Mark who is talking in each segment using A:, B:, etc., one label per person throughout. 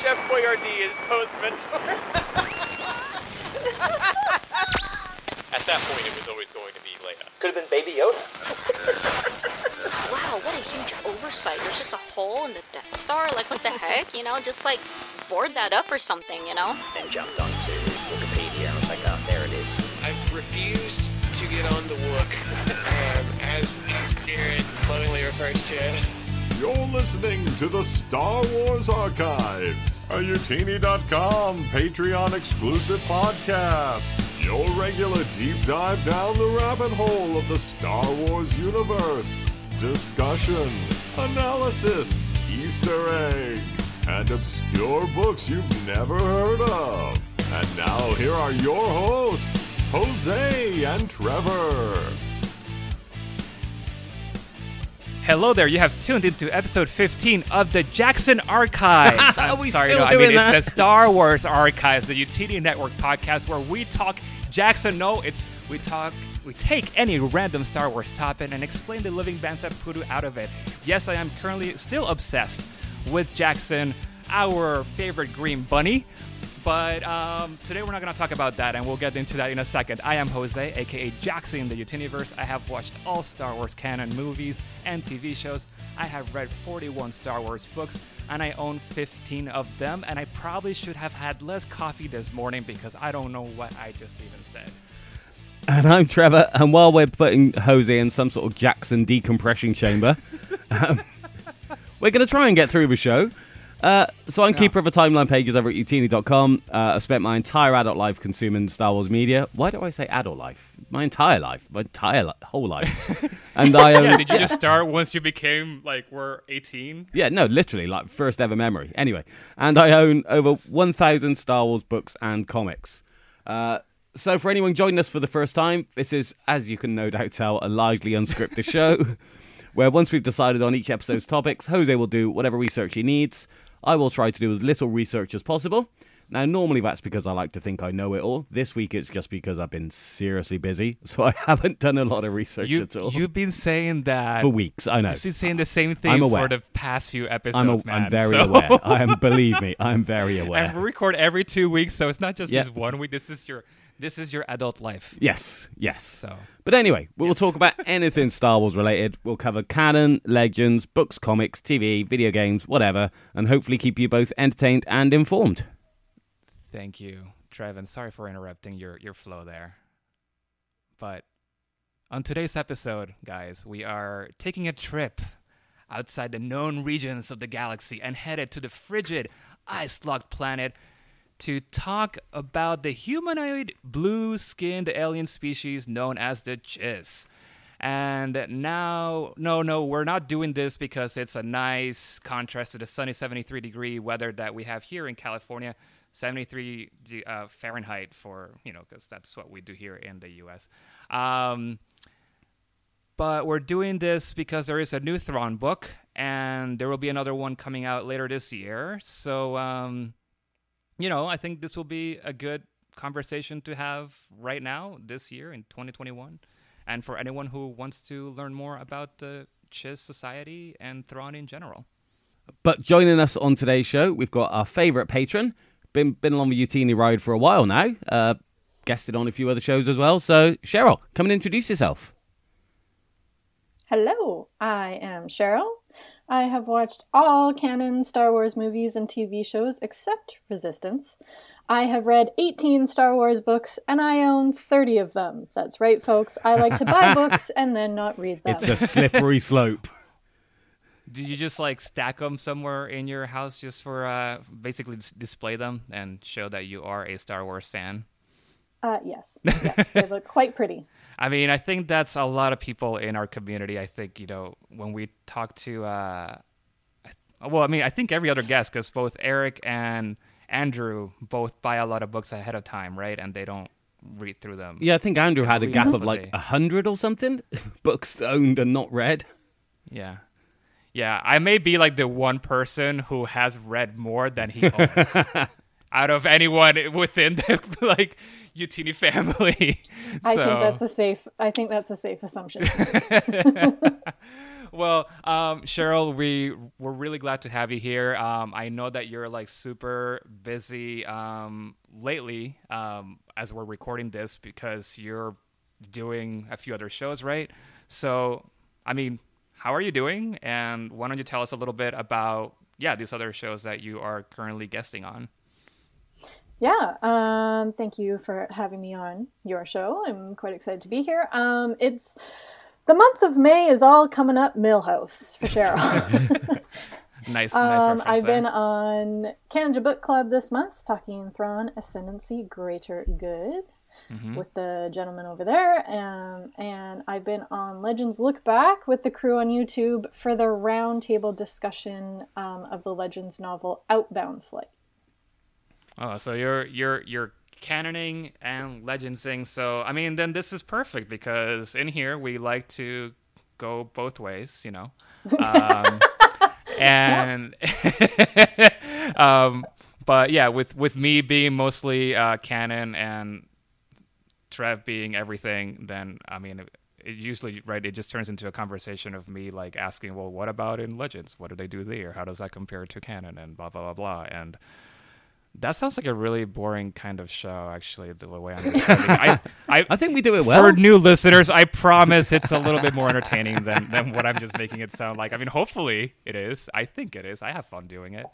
A: Chef Boyardee is Poe's mentor. At that point, it was always going to be Leia.
B: Could have been Baby Yoda.
C: Wow, what a huge oversight. There's just a hole in the Death Star. Like, what the heck? You know, just like board that up or something, you know?
B: Then jumped onto Wikipedia and was like, oh, there it is.
D: I've refused to get on the Wook, um, as, as Jared lovingly refers to it.
E: You're listening to the Star Wars Archives, a Utini.com Patreon exclusive podcast. Your regular deep dive down the rabbit hole of the Star Wars universe. Discussion, analysis, Easter eggs, and obscure books you've never heard of. And now here are your hosts, Jose and Trevor.
F: Hello there. You have tuned into episode 15 of the Jackson Archives.
G: Are
F: I'm
G: we
F: sorry,
G: still
F: no, I
G: doing
F: mean
G: that?
F: it's the Star Wars Archives, the UTD Network podcast where we talk Jackson. No, it's we talk we take any random Star Wars topic and explain the living Bantha Poodoo out of it. Yes, I am currently still obsessed with Jackson, our favorite green bunny. But um, today we're not going to talk about that, and we'll get into that in a second. I am Jose, aka Jackson in the Utiniverse. I have watched all Star Wars canon movies and TV shows. I have read 41 Star Wars books, and I own 15 of them. And I probably should have had less coffee this morning because I don't know what I just even said.
G: And I'm Trevor, and while we're putting Jose in some sort of Jackson decompression chamber, um, we're going to try and get through the show. Uh, so I'm keeper of the timeline pages over at utini.com. Uh, I've spent my entire adult life consuming Star Wars media. Why do I say adult life? My entire life, my entire li- whole life. and I own,
F: Yeah, did you just start once you became like we're 18?
G: Yeah, no, literally, like first ever memory. Anyway, and I own over 1,000 Star Wars books and comics. Uh, so, for anyone joining us for the first time, this is, as you can no doubt tell, a largely unscripted show where once we've decided on each episode's topics, Jose will do whatever research he needs. I will try to do as little research as possible. Now, normally that's because I like to think I know it all. This week it's just because I've been seriously busy, so I haven't done a lot of research
F: You,
G: at all.
F: you've been saying that
G: for weeks, I know.
F: You've been saying the same thing
G: I'm aware.
F: for the past few episodes,
G: I'm, a,
F: man.
G: I'm very
F: So-
G: aware. I am, believe me, I am very aware.
F: and we record every two weeks, so it's not just
G: Yeah.
F: this one week. This is your this is your adult life.
G: Yes, yes.
F: So
G: But anyway, we will talk about anything Star Wars related. We'll cover canon, legends, books, comics, TV, video games, whatever, and hopefully keep you both entertained and informed.
F: thank you, Trevin. Sorry for interrupting your your flow there. But on today's episode, guys, we are taking a trip outside the known regions of the galaxy and headed to the frigid, ice-locked planet to talk about the humanoid blue-skinned alien species known as the Chiss. And now, no, no, we're not doing this because it's a nice contrast to the sunny 73 degree weather that we have here in California. 73 uh, Fahrenheit for, you know, because that's what we do here in the US. Um, but we're doing this because there is a new Thrawn book, and there will be another one coming out later this year. So, um, you know, I think this will be a good conversation to have right now, this year in 2021. And for anyone who wants to learn more about the Chiss Society and Thrawn in general.
G: But joining us on today's show, we've got our favourite patron. Been been along the Utini ride for a while now. Uh, guested on a few other shows as well. So, Cheryl, come and introduce yourself.
H: Hello, I am Cheryl. I have watched all canon Star Wars movies and TV shows except Resistance. I have read 18 Star Wars books and I own 30 of them. That's right, folks. I like to buy books and then not read them.
G: It's a slippery slope.
F: Did you just like stack them somewhere in your house just for uh, basically dis- display them and show that you are a Star Wars fan?
H: Uh, yes. Yeah, they look quite pretty.
F: I mean, I think that's a lot of people in our community. I think you know when we talk to, uh, well, I mean, I think every other guest, because both Eric and Andrew both buy a lot of books ahead of time, right? And they don't read through them.
G: Yeah, I think Andrew had a gap of like a hundred or something books owned and not read.
F: Yeah. Yeah, I may be like the one person who has read more than he owns out of anyone within the like Utini family.
H: I think that's a safe. I think that's a safe assumption.
F: well, um, Cheryl, we we're really glad to have you here. Um, I know that you're like super busy um, lately um, as we're recording this because you're doing a few other shows, right? So, I mean, how are you doing? And why don't you tell us a little bit about yeah these other shows that you are currently guesting on?
H: Yeah, um, thank you for having me on your show. I'm quite excited to be here. Um, it's the month of May is all coming up Milhouse for Cheryl.
F: nice, nice
H: um,
F: reference
H: I've
F: there.
H: been on Canada Book Club this month talking Thrawn Ascendancy Greater Good
F: Mm-hmm.
H: with the gentleman over there. Um, and I've been on Legends Look Back with the crew on YouTube for the roundtable discussion um, of the Legends novel Outbound Flight.
F: Oh, so you're you're you're canoning and legendsing. So I mean, then this is perfect because in here we like to go both ways, you know. Um, and um, but yeah, with with me being mostly uh, canon and Trev being everything, then I mean. It, it usually right it just turns into a conversation of me like asking well what about in legends what do they do there how does that compare to canon and blah blah blah blah and that sounds like a really boring kind of show, actually, the way I'm describing it. I, I,
G: I think we do it well.
F: For new listeners, I promise it's a little bit more entertaining than, than what I'm just making it sound like. I mean, hopefully it is. I think it is. I have fun doing it.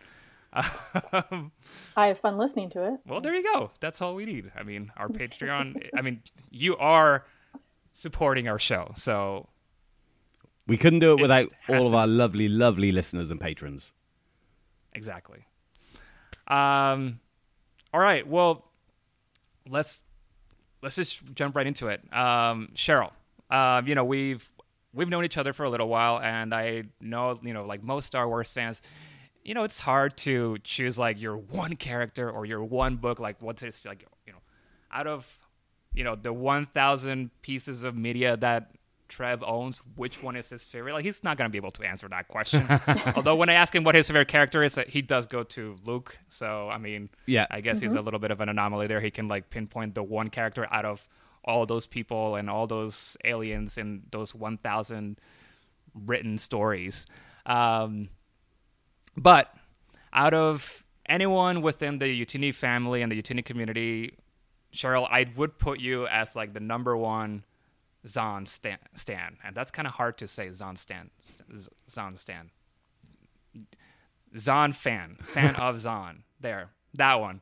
F: Um,
H: I have fun listening to it.
F: well, there you go. That's all we need. I mean, our Patreon, I mean, you are supporting our show. So,
G: We couldn't do it without all of our lovely, lovely listeners and patrons.
F: exactly. Um, all right. Well, let's let's just jump right into it. Um, Cheryl, um, you know we've we've known each other for a little while, and I know you know like most Star Wars fans, you know it's hard to choose like your one character or your one book. Like what's it like you know out of you know the one thousand pieces of media that Trev owns, which one is his favorite? Like he's not gonna be able to answer that question. Although when I ask him what his favorite character is, he does go to Luke. So I mean,
G: Yeah.
F: I guess he's a little bit of an anomaly there. He can like pinpoint the one character out of all those people and all those aliens in those one thousand written stories. Um, but out of anyone within the Utini family and the Utini community, Cheryl, I would put you as like the number one Zahn stan, stan. and that's kind of hard to say. Zahn stan, Zahn stan, Zahn fan, fan of Zahn. There, that one.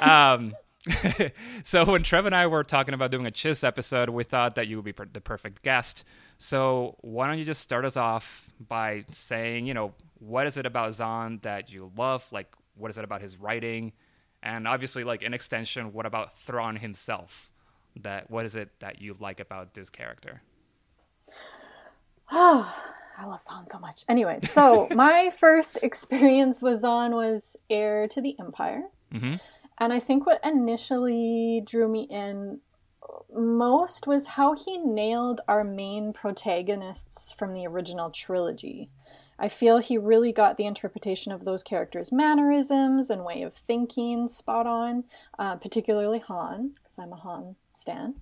F: Um, so when Trev and I were talking about doing a Chiss episode, we thought that you would be per- the perfect guest. So why don't you just start us off by saying, you know, what is it about Zahn that you love? Like, what is it about his writing? And obviously, like, in extension, what about Thrawn himself? That what is it that you like about this character?
H: Oh, I love Zahn so much. Anyway, so my first experience with Zahn was Heir to the Empire.
F: Mhm.
H: And I think what initially drew me in most was how he nailed our main protagonists from the original trilogy. I feel he really got the interpretation of those characters' mannerisms and way of thinking spot on, uh, particularly Han, because I'm a Han stan.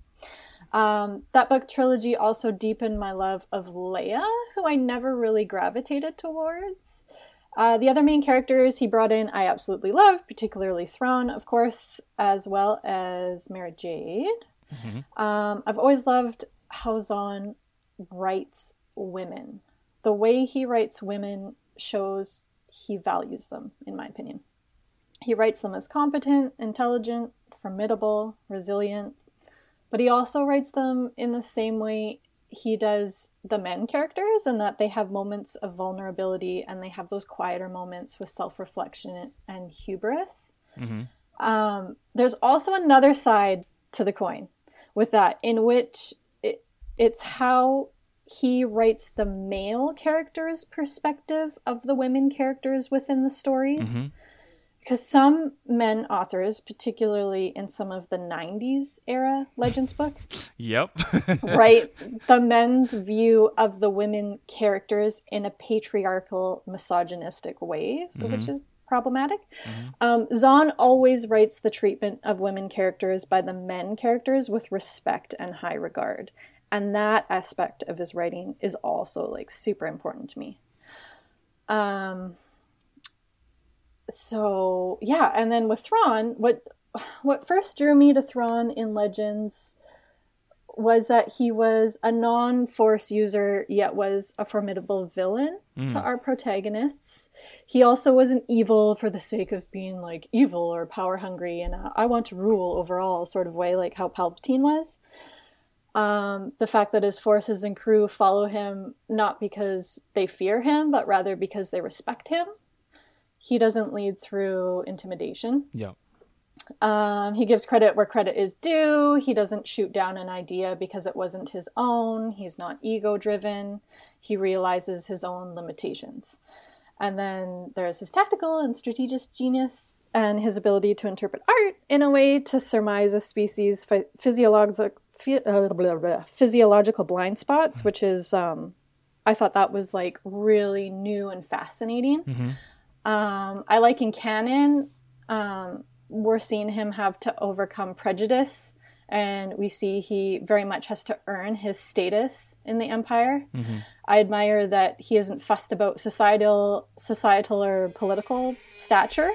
H: Um, that book trilogy also deepened my love of Leia, who I never really gravitated towards. Uh, the other main characters he brought in, I absolutely love, particularly Thrawn, of course, as well as Mara Jade. Um, I've always loved how Zahn writes women. The way he writes women shows he values them, in my opinion. He writes them as competent, intelligent, formidable, resilient, but he also writes them in the same way he does the men characters, and that they have moments of vulnerability and they have those quieter moments with self reflection and hubris. Um, there's also another side to the coin with that, in which it, it's how he writes the male characters' perspective of the women characters within the stories. Because some men authors, particularly in some of the 90s era Legends book,
F: Yep.
H: write the men's view of the women characters in a patriarchal, misogynistic way, so which is problematic. Um, Zahn always writes the treatment of women characters by the men characters with respect and high regard. and that aspect of his writing is also like super important to me. Um, so yeah, and then with Thrawn, what what first drew me to Thrawn in Legends was that he was a non-force user yet was a formidable villain to our protagonists. He also wasn't evil for the sake of being like evil or power hungry and a, I want to rule overall sort of way like how Palpatine was. Um, the fact that his forces and crew follow him not because they fear him, but rather because they respect him. He doesn't lead through intimidation.
F: Yeah.
H: Um, he gives credit where credit is due. He doesn't shoot down an idea because it wasn't his own. He's not ego driven. He realizes his own limitations. And then there's his tactical and strategic genius and his ability to interpret art in a way to surmise a species' phy- physiologic, phy- uh, blah, blah, physiological blind spots, which is, um, I thought that was like really new and fascinating. Um, I like in canon, um, we're seeing him have to overcome prejudice, and we see he very much has to earn his status in the empire. I admire that he isn't fussed about societal, societal or political stature,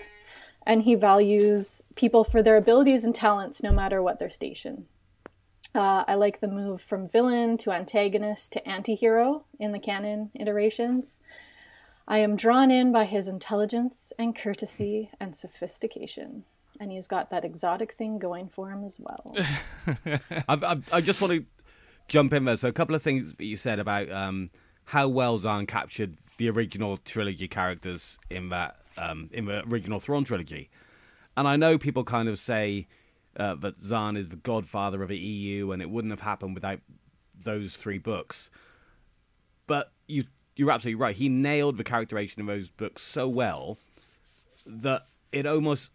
H: and he values people for their abilities and talents, no matter what their station. Uh, I like the move from villain to antagonist to anti-hero in the canon iterations. I am drawn in by his intelligence and courtesy and sophistication. And he's got that exotic thing going for him as well.
G: I, I, I just want to jump in there. So a couple of things that you said about um, how well Zahn captured the original trilogy characters in that um, in the original Thrawn trilogy, and I know people kind of say uh, that Zahn is the godfather of the EU, and it wouldn't have happened without those three books. But you you're absolutely right. He nailed the characterization of those books so well that it almost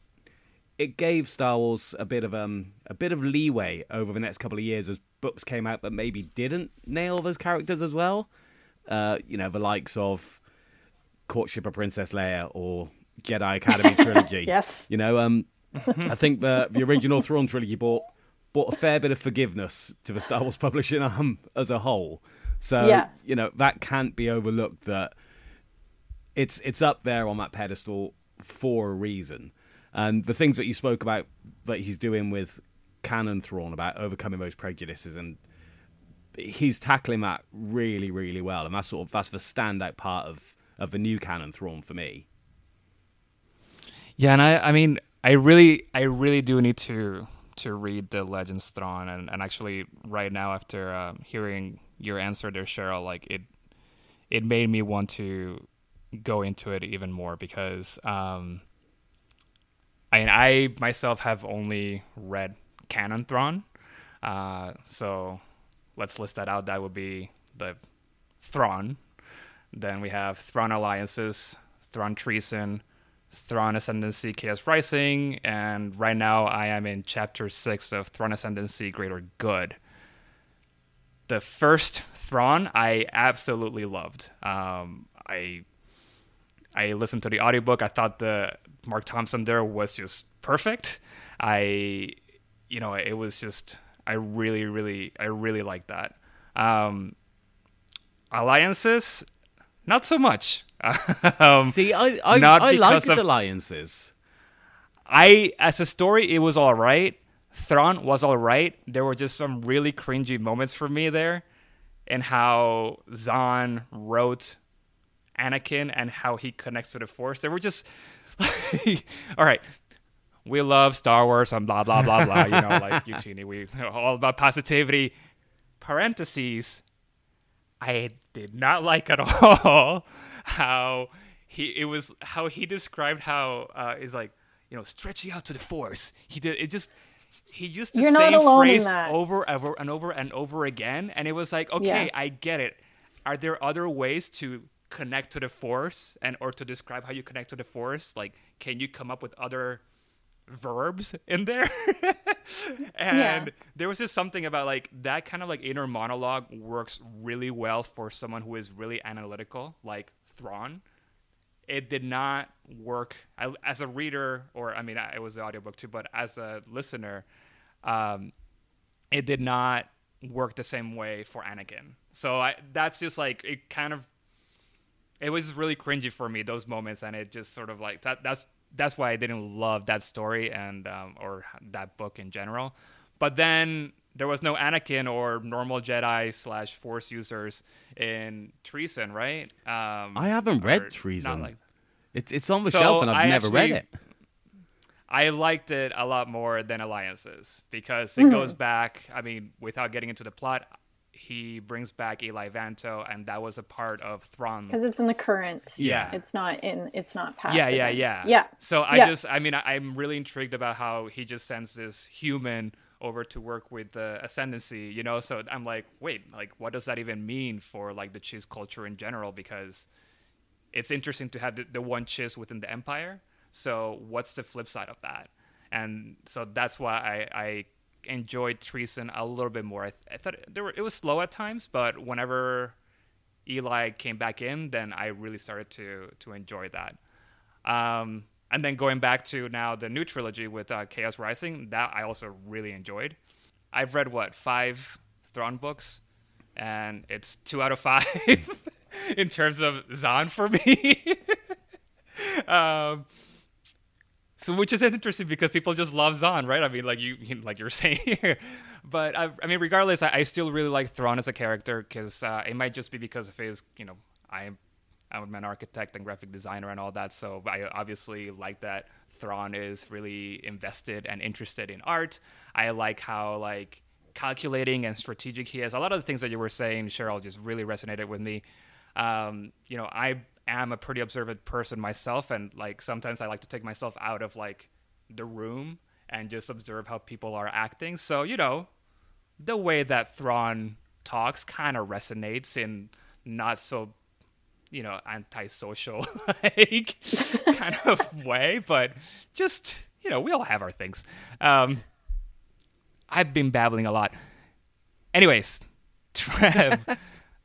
G: it gave Star Wars a bit of um a bit of leeway over the next couple of years as books came out that maybe didn't nail those characters as well. Uh, you know, the likes of Courtship of Princess Leia or Jedi Academy trilogy.
H: Yes.
G: You know, um, I think the the original Thrawn trilogy brought brought a fair bit of forgiveness to the Star Wars publishing um as a whole. So
H: Yeah.
G: you know that can't be overlooked. That it's it's up there on that pedestal for a reason. And the things that you spoke about that he's doing with Canon Thrawn about overcoming those prejudices and he's tackling that really, really well. And that's sort of that's the standout part of, of the new Canon Thrawn for me.
F: Yeah, and I, I mean, I really, I really do need to to read the Legends Thrawn, and, and actually, right now, after um, hearing your answer there, Cheryl, like it, it made me want to go into it even more because, um, I mean, I myself have only read Canon Thrawn, uh, so let's list that out. That would be the Thrawn. Then we have Thrawn Alliances, Thrawn Treason, Thrawn Ascendancy Chaos Rising, and right now I am in chapter 6 of Thrawn Ascendancy Greater Good. The first Thrawn I absolutely loved. Um, I I listened to the audiobook. I thought the Mark Thompson there was just perfect. I you know, it was just I really really I really liked that. Um, alliances not so much. um,
G: See, I I, I like
F: of-
G: alliances.
F: I as a story it was all right. Thrawn was all right. There were just some really cringy moments for me there, and how Zahn wrote Anakin and how he connects to the Force. There were just all right. We love Star Wars and blah blah blah blah. You know, like Utini, we all about positivity. Parentheses. I did not like at all how he it was how he described how uh, is like you know stretching out to the force. He did it just he used the
H: You're
F: same phrase over over and over and over again, and it was like okay,
H: Yeah.
F: I get it. Are there other ways to connect to the force and or to describe how you connect to the force? Like, can you come up with other verbs in there? and
H: Yeah.
F: there was just something about like that kind of like inner monologue works really well for someone who is really analytical, like Thrawn. It did not work I, as a reader, or I mean, I- it was the audiobook too, but as a listener, um, it did not work the same way for Anakin. So I that's just like it kind of it was really cringy for me those moments and it just sort of like that that's that's why I didn't love that story and um, or that book in general. But then there was no Anakin or normal Jedi slash Force users in Treason, right? Um,
G: I haven't read Treason.
F: like-
G: It's it's on the
F: So
G: shelf and I've
F: I
G: never read it.
F: I liked it a lot more than Alliances because it goes back. I mean, without getting into the plot, he brings back Eli Vanto, and that was a part of Thrawn.
H: Because it's in the current.
F: Yeah.
H: It's not in. It's not past.
F: Yeah, yeah,
H: events.
F: yeah,
H: Yeah.
F: So I
H: Yeah.
F: just, I mean, I, I'm really intrigued about how he just sends this human over to work with the ascendancy, you know. So I'm like, wait, like, what does that even mean for like the Chiss culture in general? Because it's interesting to have the, the one Chiss within the empire. So what's the flip side of that? And so that's why I, I enjoyed Treason a little bit more. I, I thought there were, it was slow at times, but whenever Eli came back in, then I really started to to enjoy that. Um, and then going back to now the new trilogy with uh, Chaos Rising, that I also really enjoyed. I've read what five Thrawn books, and it's two out of five in terms of Zahn for me. um, so which is interesting because people just love Zahn, right? I mean, like you, like you're saying here. But I, I mean, regardless, I, I still really like Thrawn as a character because uh, it might just be because of his, you know, I'm, I'm an architect and graphic designer and all that. So I obviously like that Thrawn is really invested and interested in art. I like how like calculating and strategic he is. A lot of the things that you were saying, Cheryl, just really resonated with me. Um, you know, I am a pretty observant person myself, and like sometimes I like to take myself out of like the room and just observe how people are acting. So you know, the way that Thrawn talks kind of resonates in not so you know antisocial like kind of way, but just you know we all have our things. Um, I've been babbling a lot. Anyways, Trev,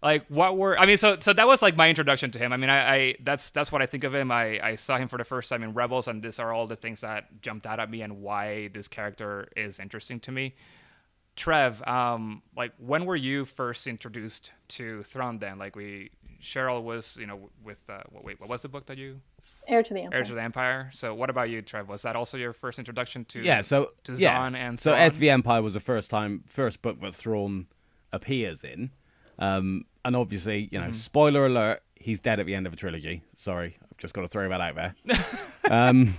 F: like what were I mean? So so that was like my introduction to him. I mean, I, I that's that's what I think of him. I I saw him for the first time in Rebels, and these are all the things that jumped out at me and why this character is interesting to me. Trev, um, like when were you first introduced to Thrawn? Then, like we Cheryl was, you know, with uh, wait, what was the book that you
H: Heir to the Empire.
F: Heir to the Empire? So, what about you, Trev? Was that also your first introduction to
G: Yeah, so
F: to
G: yeah.
F: And
G: so
F: Thrawn?
G: Heir to the Empire was the first time, first book that Thrawn appears in, um, and obviously, you know,
F: Mm-hmm.
G: spoiler alert, he's dead at the end of a trilogy. Sorry, I've just got to throw that out there. um,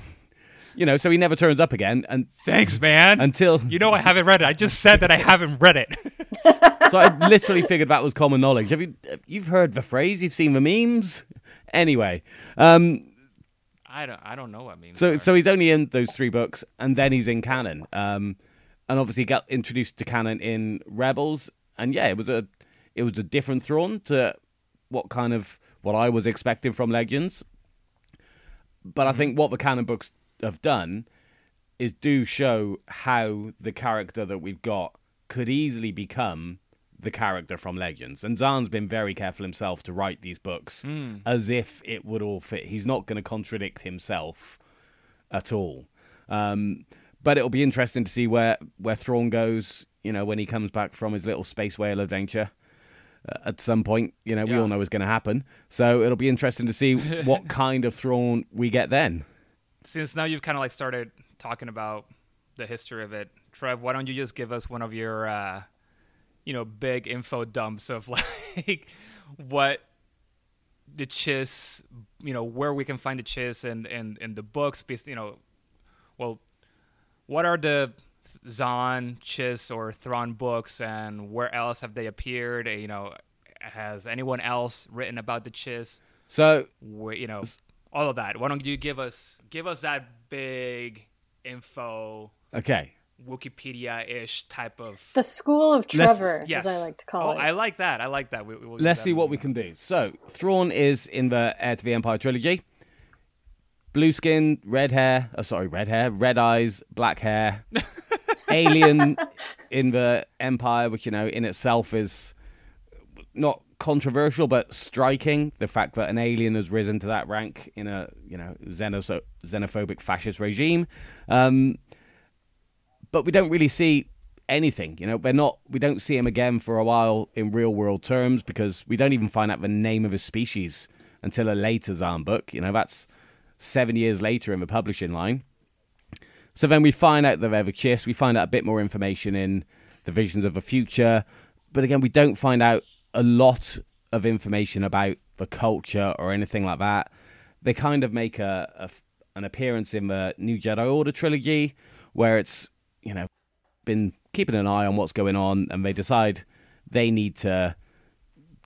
G: you know, so he never turns up again, and
F: Thanks, man.
G: until
F: you know I haven't read it. I just said that I haven't read it.
G: so I literally figured that was common knowledge. Have you you've heard the phrase? You've seen the memes. Anyway, um,
F: I don't. I don't know what means.
G: so so he's only in those three books, and then he's in canon. Um, and obviously got introduced to canon in Rebels, and yeah, it was a it was a different Thrawn to what kind of what I was expecting from Legends. But I think what the canon books have done is do show how the character that we've got could easily become the character from Legends. And Zahn's been very careful himself to write these books as if it would all fit. He's not going to contradict himself at all. Um, but it'll be interesting to see where where Thrawn goes. You know, when he comes back from his little space whale adventure. Uh, at some point, you know, we all know is going to happen. So it'll be interesting to see what kind of Thrawn we get then.
F: Since now you've kind of like started talking about the history of it, Trev, why don't you just give us one of your, uh, you know, big info dumps of like what the Chiss, you know, where we can find the Chiss and and in the books, you know, well, what are the Zahn, Chiss, or Thrawn books, and where else have they appeared? You know, has anyone else written about the Chiss?
G: So
F: you know all of that why don't you give us give us that big info
G: okay,
F: wikipedia-ish type of
H: The School of Trevor,
F: yes
H: as I like to call it.
F: oh,
H: it.
F: i like that i like that we, we will
G: let's
F: that
G: see what we can do. So Thrawn is in the Heir to the Empire trilogy. Blue skin, red hair. Oh, sorry, red hair, red eyes, black hair. Alien in the Empire, which you know in itself is not controversial but striking. The fact that an alien has risen to that rank in a you know xenophobic fascist regime. Um, but we don't really see anything. You know, they're not. We don't see him again for a while in real world terms because we don't even find out the name of his species until a later Zahn book. You know, that's seven years later in the publishing line. So then we find out the Revic Chiss, we find out a bit more information in the Visions of the Future, but again, we don't find out a lot of information about the culture or anything like that. They kind of make a, a an appearance in the New Jedi Order trilogy, where it's you know been keeping an eye on what's going on, and they decide they need to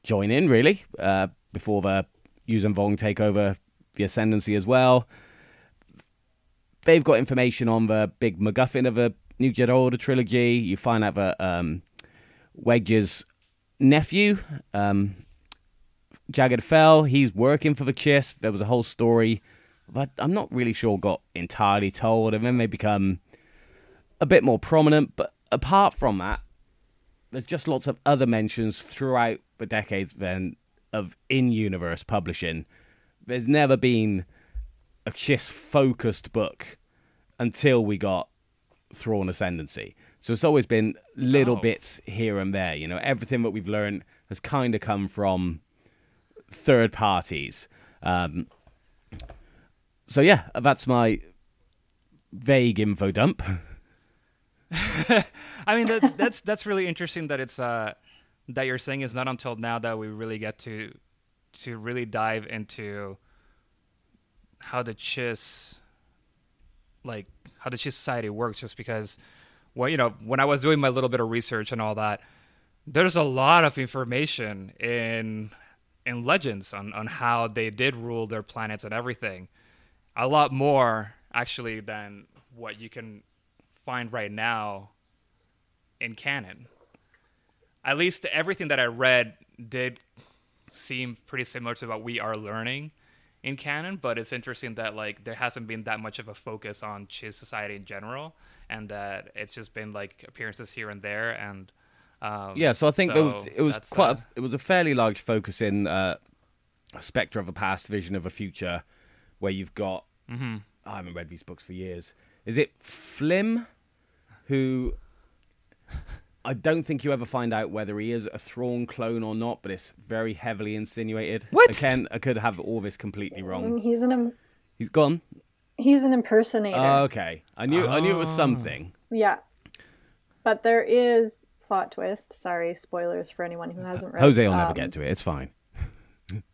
G: join in really uh, before the Yuuzhan Vong take over the ascendancy as well. They've got information on the big MacGuffin of the New Jedi Order trilogy. You find out that um, Wedge's nephew, um, Jagged Fel, he's working for the Chiss. There was a whole story, but I'm not really sure got entirely told, and then they become a bit more prominent. But apart from that, there's just lots of other mentions throughout the decades then of in-universe publishing. There's never been a Chiss focused book until we got Thrawn Ascendancy. So it's always been little
F: Oh.
G: bits here and there. You know, everything that we've learned has kind of come from third parties. Um, so yeah, that's my vague info dump.
F: I mean, that, that's that's really interesting that it's uh that you're saying is not until now that we really get to to really dive into how the Chiss like how the Chiss society works. Just because, well, you know, when I was doing my little bit of research and all that, there's a lot of information in in legends on on how they did rule their planets and everything. A lot more actually than what you can find right now in canon. At least everything that I read did seem pretty similar to what we are learning in canon, but it's interesting that like there hasn't been that much of a focus on Chiss society in general, and that it's just been like appearances here and there, and um,
G: Yeah, so I think it was, it was quite
F: uh,
G: a, it was a fairly large focus in uh, Spectre of a Past, Vision of a Future, where you've got
F: Mm-hmm.
G: I haven't read these books for years. Is it Flim, who I don't think you ever find out whether he is a Thrawn clone or not, but it's very heavily insinuated.
F: What?
G: Again, I could have all this completely wrong.
H: He's an im-
G: He's gone.
H: he's an impersonator.
G: Oh, okay, I knew I knew it was
F: Oh.
G: something.
H: yeah, but there is plot twist. Sorry, spoilers for anyone who hasn't read.
G: Jose will never
H: um,
G: get to it. It's fine.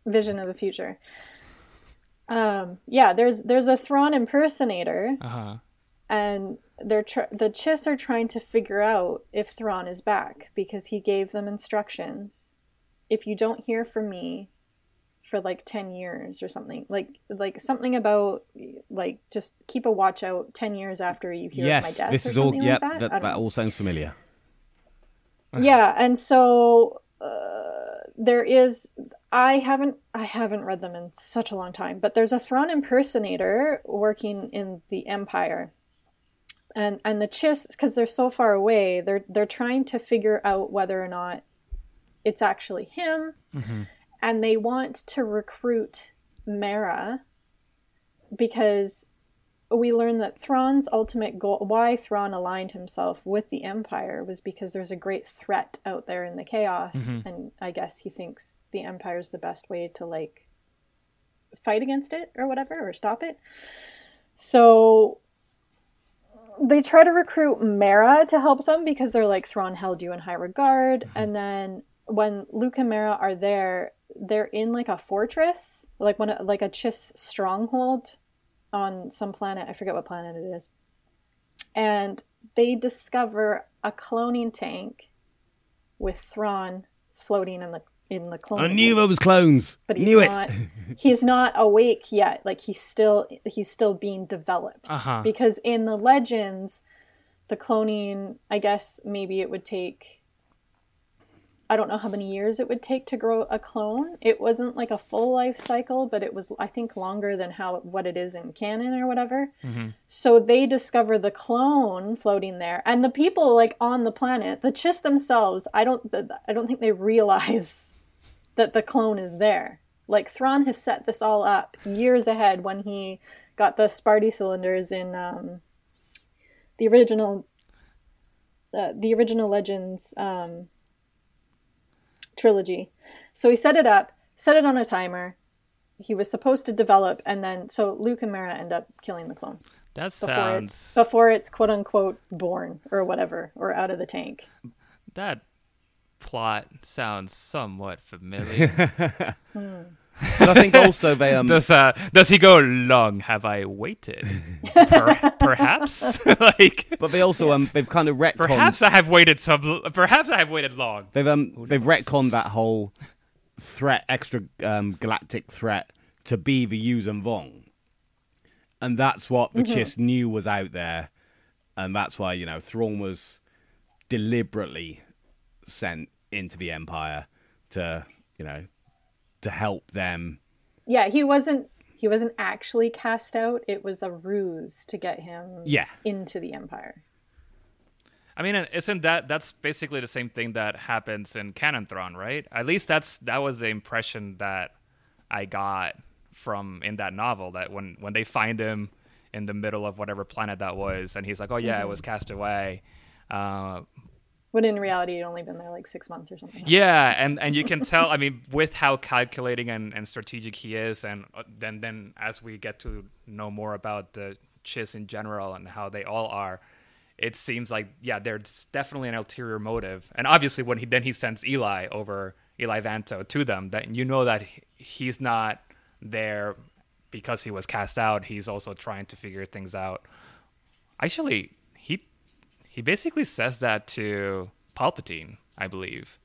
H: Vision of the Future. Um, yeah, there's there's a Thrawn impersonator,
F: Uh-huh.
H: And they're tr- the Chiss are trying to figure out if Thrawn is back because he gave them instructions. If you don't hear from me for like 10 years or something like like something about like just keep a watch out 10 years after you hear of my
G: Yes,
H: death
G: this is all. Yep,
H: like that,
G: that,
H: I
G: that, all sounds familiar.
H: yeah and so uh, there is i haven't i haven't read them in such a long time but there's a Thrawn impersonator working in the empire and and the chiss because they're so far away they're they're trying to figure out whether or not it's actually him. Mm-hmm. And they want to recruit mara because we learn that Thrawn's ultimate goal, why Thrawn aligned himself with the Empire, was because there's a great threat out there in the chaos, mm-hmm. and I guess he thinks the Empire's the best way to like fight against it or whatever, or stop it. So they try to recruit Mara to help them because they're like Thrawn held you in high regard, mm-hmm. and then when Luke and Mara are there, they're in like a fortress, like one like a Chiss stronghold on some planet. I forget what planet it is. And they discover a cloning tank with Thrawn floating in the in the cloning.
G: I knew there was clones.
H: but he's
G: knew it.
H: not he's not awake yet. Like he's still he's still being developed.
F: Uh-huh.
H: Because in the legends, the cloning, I guess maybe it would take I don't know how many years it would take to grow a clone. It wasn't like a full life cycle, but it was I think longer than how what it is in canon or whatever. So they discover the clone floating there, and the people like on the planet, the Chiss themselves. I don't I don't think they realize that the clone is there. Like Thrawn has set this all up years ahead when he got the Spaarti cylinders in um, the original uh, the original Legends um, trilogy. So he set it up, set it on a timer. He was supposed to develop, and then so Luke and Mara end up killing the clone
F: That
H: before
F: sounds
H: it's before it's quote unquote born or whatever or out of the tank.
F: that plot sounds somewhat familiar.
G: But I think also they um
F: does uh does he go long have I waited? Per- perhaps like
G: but they also um they've kind of retconned
F: perhaps I have waited some perhaps I have waited long.
G: they've um they've retconned that whole threat extra um galactic threat to be the Yuuzhan Vong. And that's what the Chiss knew was out there and that's why, you know, Thrawn was deliberately sent into the Empire to, you know, to help them
H: Yeah, he wasn't he wasn't actually cast out. It was a ruse to get him
G: Yeah.
H: into the Empire.
F: I mean, isn't that that's basically the same thing that happens in Canon Thrawn, right? At least that's that was the impression that I got from in that novel that when when they find him in the middle of whatever planet that was, and he's like, "Oh yeah, I was cast away." Uh,
H: When in reality, he'd only been there like six months or something.
F: yeah, and and you can tell. I mean, with how calculating and, and strategic he is, and uh, then then as we get to know more about the chiss in general and how they all are, it seems like yeah, there's definitely an ulterior motive. And obviously, when he then he sends Eli over Eli Vanto to them, that you know that he's not there because he was cast out. He's also trying to figure things out. Actually, he basically says that to Palpatine, I believe,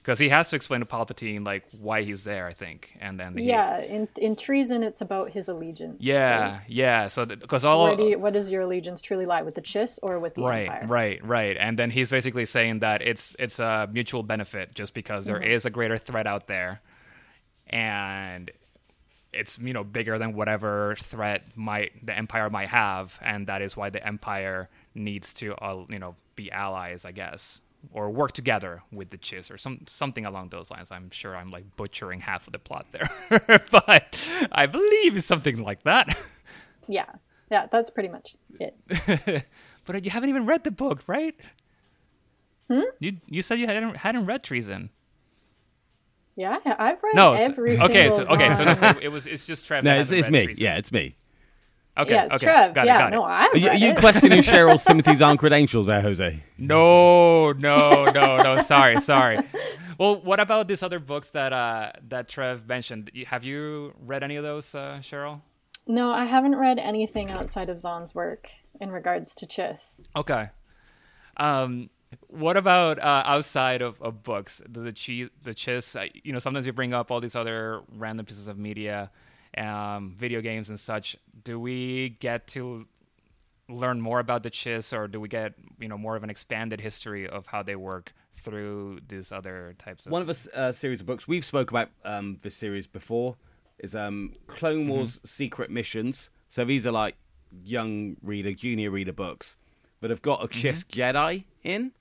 F: because he has to explain to Palpatine like why he's there. I think, and then he,
H: Yeah, in in treason, it's about his allegiance.
F: yeah,
H: right?
F: yeah. So because all
H: do you, what does your allegiance truly lie with the Chiss or with the
F: right,
H: Empire?
F: right, right, and then he's basically saying that it's it's a mutual benefit just because there mm-hmm. is a greater threat out there, and it's you know bigger than whatever threat might the empire might have, and that is why the empire needs to uh, you know be allies, I guess, or work together with the Chiss or some something along those lines. I'm sure I'm like butchering half of the plot there, but I believe it's something like that.
H: Yeah, yeah, that's pretty much it.
F: but you haven't even read the book, right?
H: Hmm?
F: You you said you hadn't hadn't read Treason.
H: Yeah, I've read
F: No, so-
H: every
F: okay,
H: single.
F: so, okay, so, no, so it was it's just Trev.
G: No, it's, it's me.
F: Treason.
G: Yeah, it's me.
F: Okay,
H: yeah, it's
F: okay,
H: Trev.
F: got it,
H: yeah,
F: got it.
H: no, I've
G: Are you, are you
H: it.
G: questioning Cheryl's Timothy Zahn credentials there, Jose?
F: No, no, no, no. Sorry, sorry. Well, what about these other books that uh that Trev mentioned? Have you read any of those, uh, Cheryl?
H: No, I haven't read anything outside of Zahn's work in regards to Chiss.
F: Okay. Um, what about uh, outside of, of books? The the, chi- the chiss, uh, you know, sometimes you bring up all these other random pieces of media, um, video games and such. Do we get to learn more about the chiss, or do we get you know more of an expanded history of how they work through these other types of?
G: One of a uh, series of books we've spoke about um, this series before is um, Clone Wars Secret Missions. So these are like young reader, junior reader books that have got a Chiss Jedi in.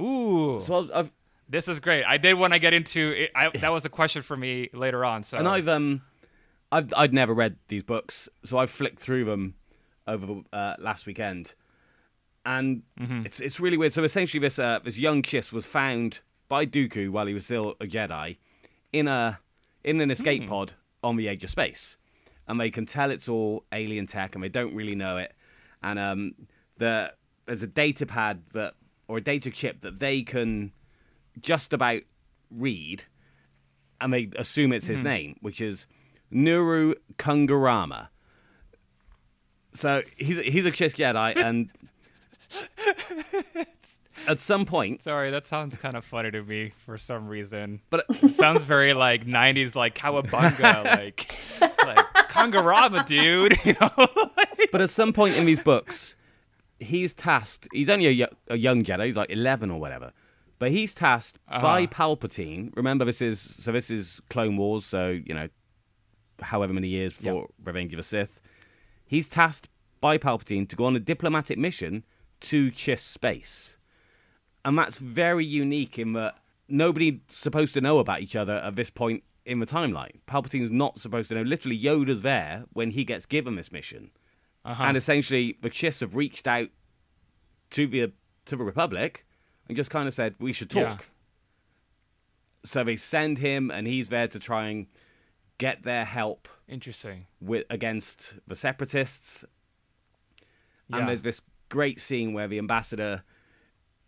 F: Ooh,
G: So I've, I've
F: this is great. I did want to get into it. I, that was a question for me later on. So
G: and I've um, I've I'd never read these books, so I flicked through them over uh, last weekend, and it's it's really weird. So essentially, this uh, this young Chiss was found by Dooku while he was still a Jedi in a in an escape pod on the edge of space, and they can tell it's all alien tech, and they don't really know it. And um, the there's a data pad that or a data chip that they can just about read, and they assume it's his name, which is Nuru Kungurama. So he's he's a Chiss Jedi, and at some point,
F: Sorry, that sounds kind of funny to me for some reason.
G: but
F: It sounds very like '90s, like cowabunga, like like Kongarama, dude. You know?
G: but at some point in these books, he's tasked. He's only a, a young Jedi. He's like eleven or whatever. But he's tasked uh-huh. by Palpatine. Remember, this is so. This is Clone Wars. So you know, however many years before Revenge of the Sith, he's tasked by Palpatine to go on a diplomatic mission to Chiss space, and that's very unique in that nobody's supposed to know about each other at this point in the timeline. Palpatine's not supposed to know. Literally, Yoda's there when he gets given this mission.
F: Uh-huh.
G: And essentially, the Chiss have reached out to the to the Republic and just kind of said we should talk.
F: Yeah.
G: So they send him, and he's there to try and get their help
F: Interesting.
G: with against the separatists.
F: Yeah.
G: And there's this great scene where the ambassador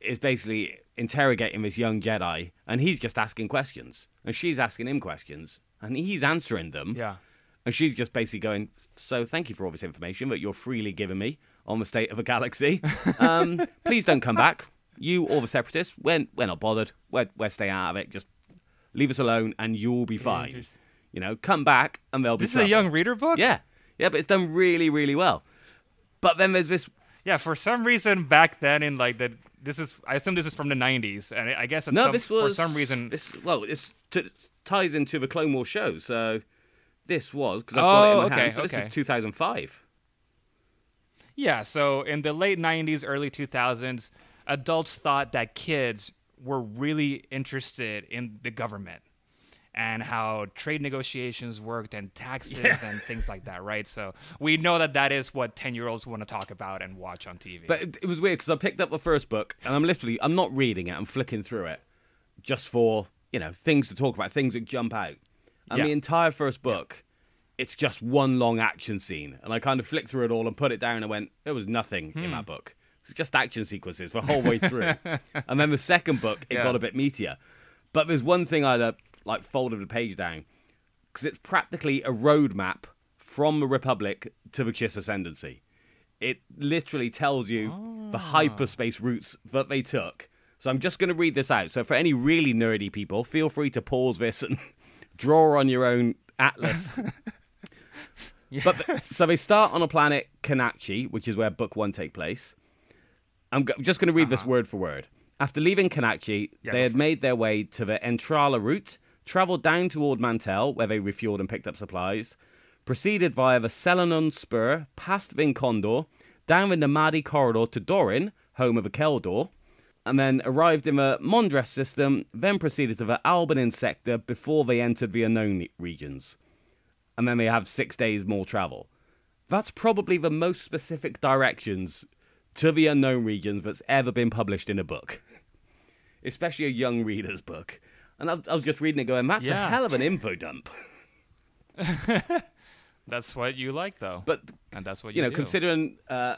G: is basically interrogating this young Jedi, and he's just asking questions, and she's asking him questions, and he's answering them.
F: Yeah.
G: And she's just basically going, So thank you for all this information that you're freely giving me on the state of the galaxy. Um, please don't come back. You or the separatists, we're, we're not bothered. We're, we're staying out of it. Just leave us alone and you'll be fine. You know, come back and they'll be
F: This is a young reader book?
G: Yeah. Yeah, but it's done really, really well. But then there's this.
F: Yeah, for some reason back then in like the this is I assume this is from the 90s and I guess
G: No,
F: some,
G: this was.
F: for some reason
G: This, well, it t- ties into the Clone Wars show. So this was. Because I've got it in
F: Oh,
G: my
F: okay,
G: hand. So this is 2005.
F: Yeah, so in the late 90s, early 2000s, adults thought that kids were really interested in the government and how trade negotiations worked and taxes and things like that, right? So we know that that is what 10 year olds want to talk about and watch on TV.
G: But it, it was weird because I picked up the first book and I'm literally I'm not reading it. I'm flicking through it just for you know things to talk about, things that jump out. And
F: Yeah.
G: the entire first book, it's just one long action scene. And I kind of flicked through it all and put it down and went, there was nothing in
F: Hmm.
G: that book. It's just action sequences the whole way through. and then the second book, it
F: Yeah.
G: got a bit meatier. But there's one thing I like folded the page down because it's practically a roadmap from the Republic to the Chiss Ascendancy. It literally tells you the
F: Ah.
G: hyperspace routes that they took. So I'm just going to read this out. So for any really nerdy people, feel free to pause this and draw on your own atlas. But so they start on a planet Kanachi, which is where book one take place. I'm g- just going to read this word for word. After leaving Kanachi,
F: Uh-huh. Yeah,
G: they had made their way to the Entralla route, travelled down toward Mantel, where they refueled and picked up supplies, proceeded via the Selenon Spur, past Vin Condor, down the Namadii corridor to Dorin, home of the Kel Dor, and then arrived in the Mondres system, then proceeded to the Albanin sector before they entered the unknown regions. And then they have six days more travel. That's probably the most specific directions to the unknown regions that's ever been published in a book, especially a young reader's book. And I, I was just reading it going, that's
F: Yeah.
G: a hell of an info dump.
F: that's what you like, though.
G: But,
F: and that's what
G: you
F: you,
G: know,
F: do.
G: considering uh,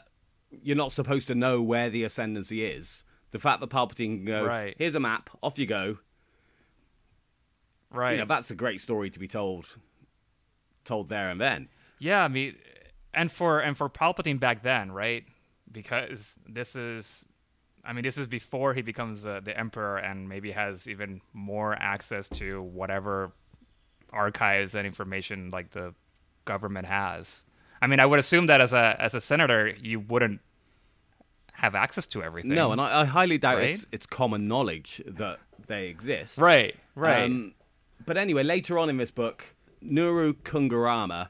G: you're not supposed to know where the ascendancy is, the fact that Palpatine can go,
F: Right.
G: here's a map, off you go,
F: right.
G: you know, that's a great story to be told told there and then.
F: Yeah, I mean, and for and for Palpatine back then, right? Because this is, I mean, this is before he becomes uh, the Emperor and maybe has even more access to whatever archives and information like the government has. I mean, I would assume that as a as a senator, you wouldn't have access to everything.
G: No, and I, I highly doubt
F: Right?
G: it's, it's common knowledge that they exist.
F: right, right,
G: Um, but anyway, later on in this book, Nuru Kungurama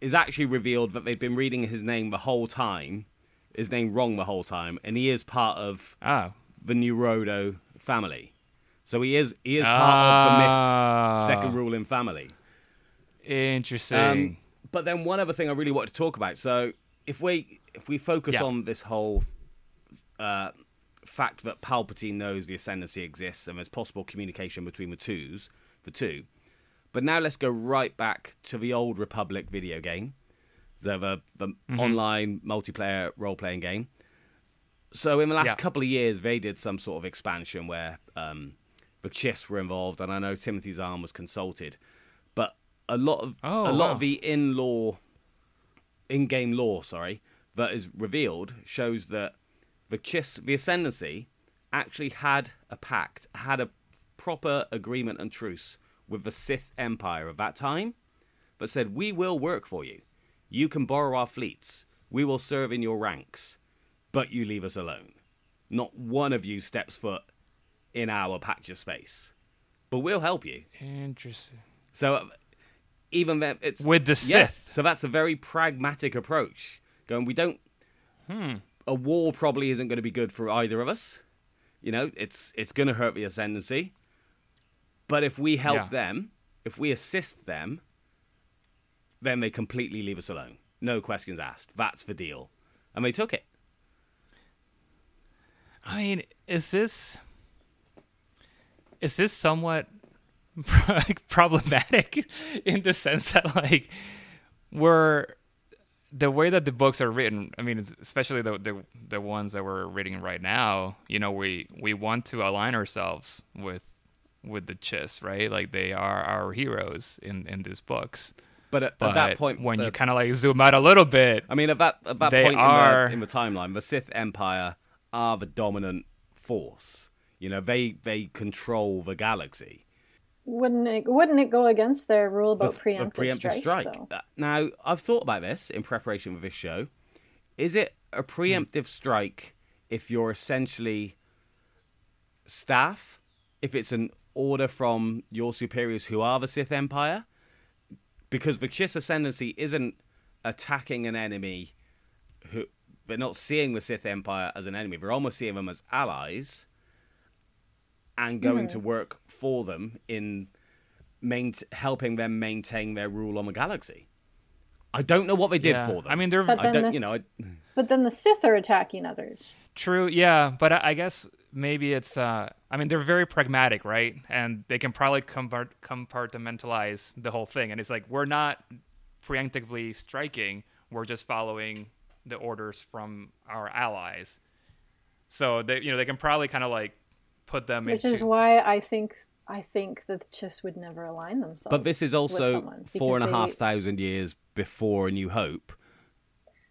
G: is actually revealed that they've been reading his name the whole time, his name wrong the whole time, and he is part of
F: oh,
G: the Nuruodo family. So he is he is part of the Mitth
F: Ah.
G: second ruling family.
F: interesting.
G: Um, but then one other thing I really wanted to talk about. So if we if we focus
F: Yeah.
G: on this whole uh, fact that Palpatine knows the ascendancy exists and there's possible communication between the twos, the two. But now let's go right back to the old Republic video game, the the, the
F: Mm-hmm.
G: online multiplayer role playing game. So in the last
F: Yeah.
G: couple of years, they did some sort of expansion where um, the Chiss were involved, and I know Timothy Zahn was consulted. But a lot of
F: Oh,
G: a lot
F: wow.
G: of the in law, in game law, sorry, that is revealed shows that the Chiss, the Ascendancy, actually had a pact, had a proper agreement and truce with the Sith Empire of that time, but said, "We will work for you. You can borrow our fleets. We will serve in your ranks, but you leave us alone. Not one of you steps foot in our patch of space, but we'll help you."
F: interesting.
G: So uh, even then, it's
F: With the
G: yeah,
F: Sith.
G: So that's a very pragmatic approach. Going, we don't.
F: Hmm.
G: A war probably isn't going to be good for either of us. You know, it's it's going to hurt the ascendancy. But if we help
F: Yeah.
G: them, if we assist them, then they completely leave us alone. No questions asked. That's the deal, and they took it.
F: I mean, is this is this somewhat like problematic in the sense that like we're the way that the books are written i mean especially the, the the ones that we're reading right now you know we we want to align ourselves with with the chiss right like they are our heroes in in these books
G: But at,
F: but
G: at that point,
F: when
G: the-
F: you kind of like zoom out a little bit
G: I mean, at that at that point
F: are-
G: in, the, in the timeline, the Sith Empire are the dominant force. You know, they they control the galaxy.
H: Wouldn't it? Wouldn't it go against their rule about
G: the
H: preemptive,
G: preemptive
H: strikes?
G: strike. Uh, Now, I've thought about this in preparation for this show. Is it a preemptive strike if you're essentially staff? If it's an order from your superiors who are the Sith Empire? Because the Chiss Ascendancy isn't attacking an enemy who they're not seeing the Sith Empire as an enemy. They're almost seeing them as allies and going to work for them in main- helping them maintain their rule on the galaxy. I don't know what they did
F: yeah.
G: for them.
F: i mean they're
H: But
G: I don't,
H: this-
G: you know, I,
H: But then the Sith are attacking others.
F: True, yeah, but I, I guess maybe it's. Uh, I mean, they're very pragmatic, right? And they can probably compart- compartmentalize the whole thing. And it's like we're not preemptively striking; we're just following the orders from our allies. So they, you know, they can probably kind of like put them into
H: Which
F: into.
H: is why I think I think that the Chiss would never align themselves.
G: but this is also
H: someone,
G: four and a
H: because
G: half
H: they-
G: thousand years before A New Hope.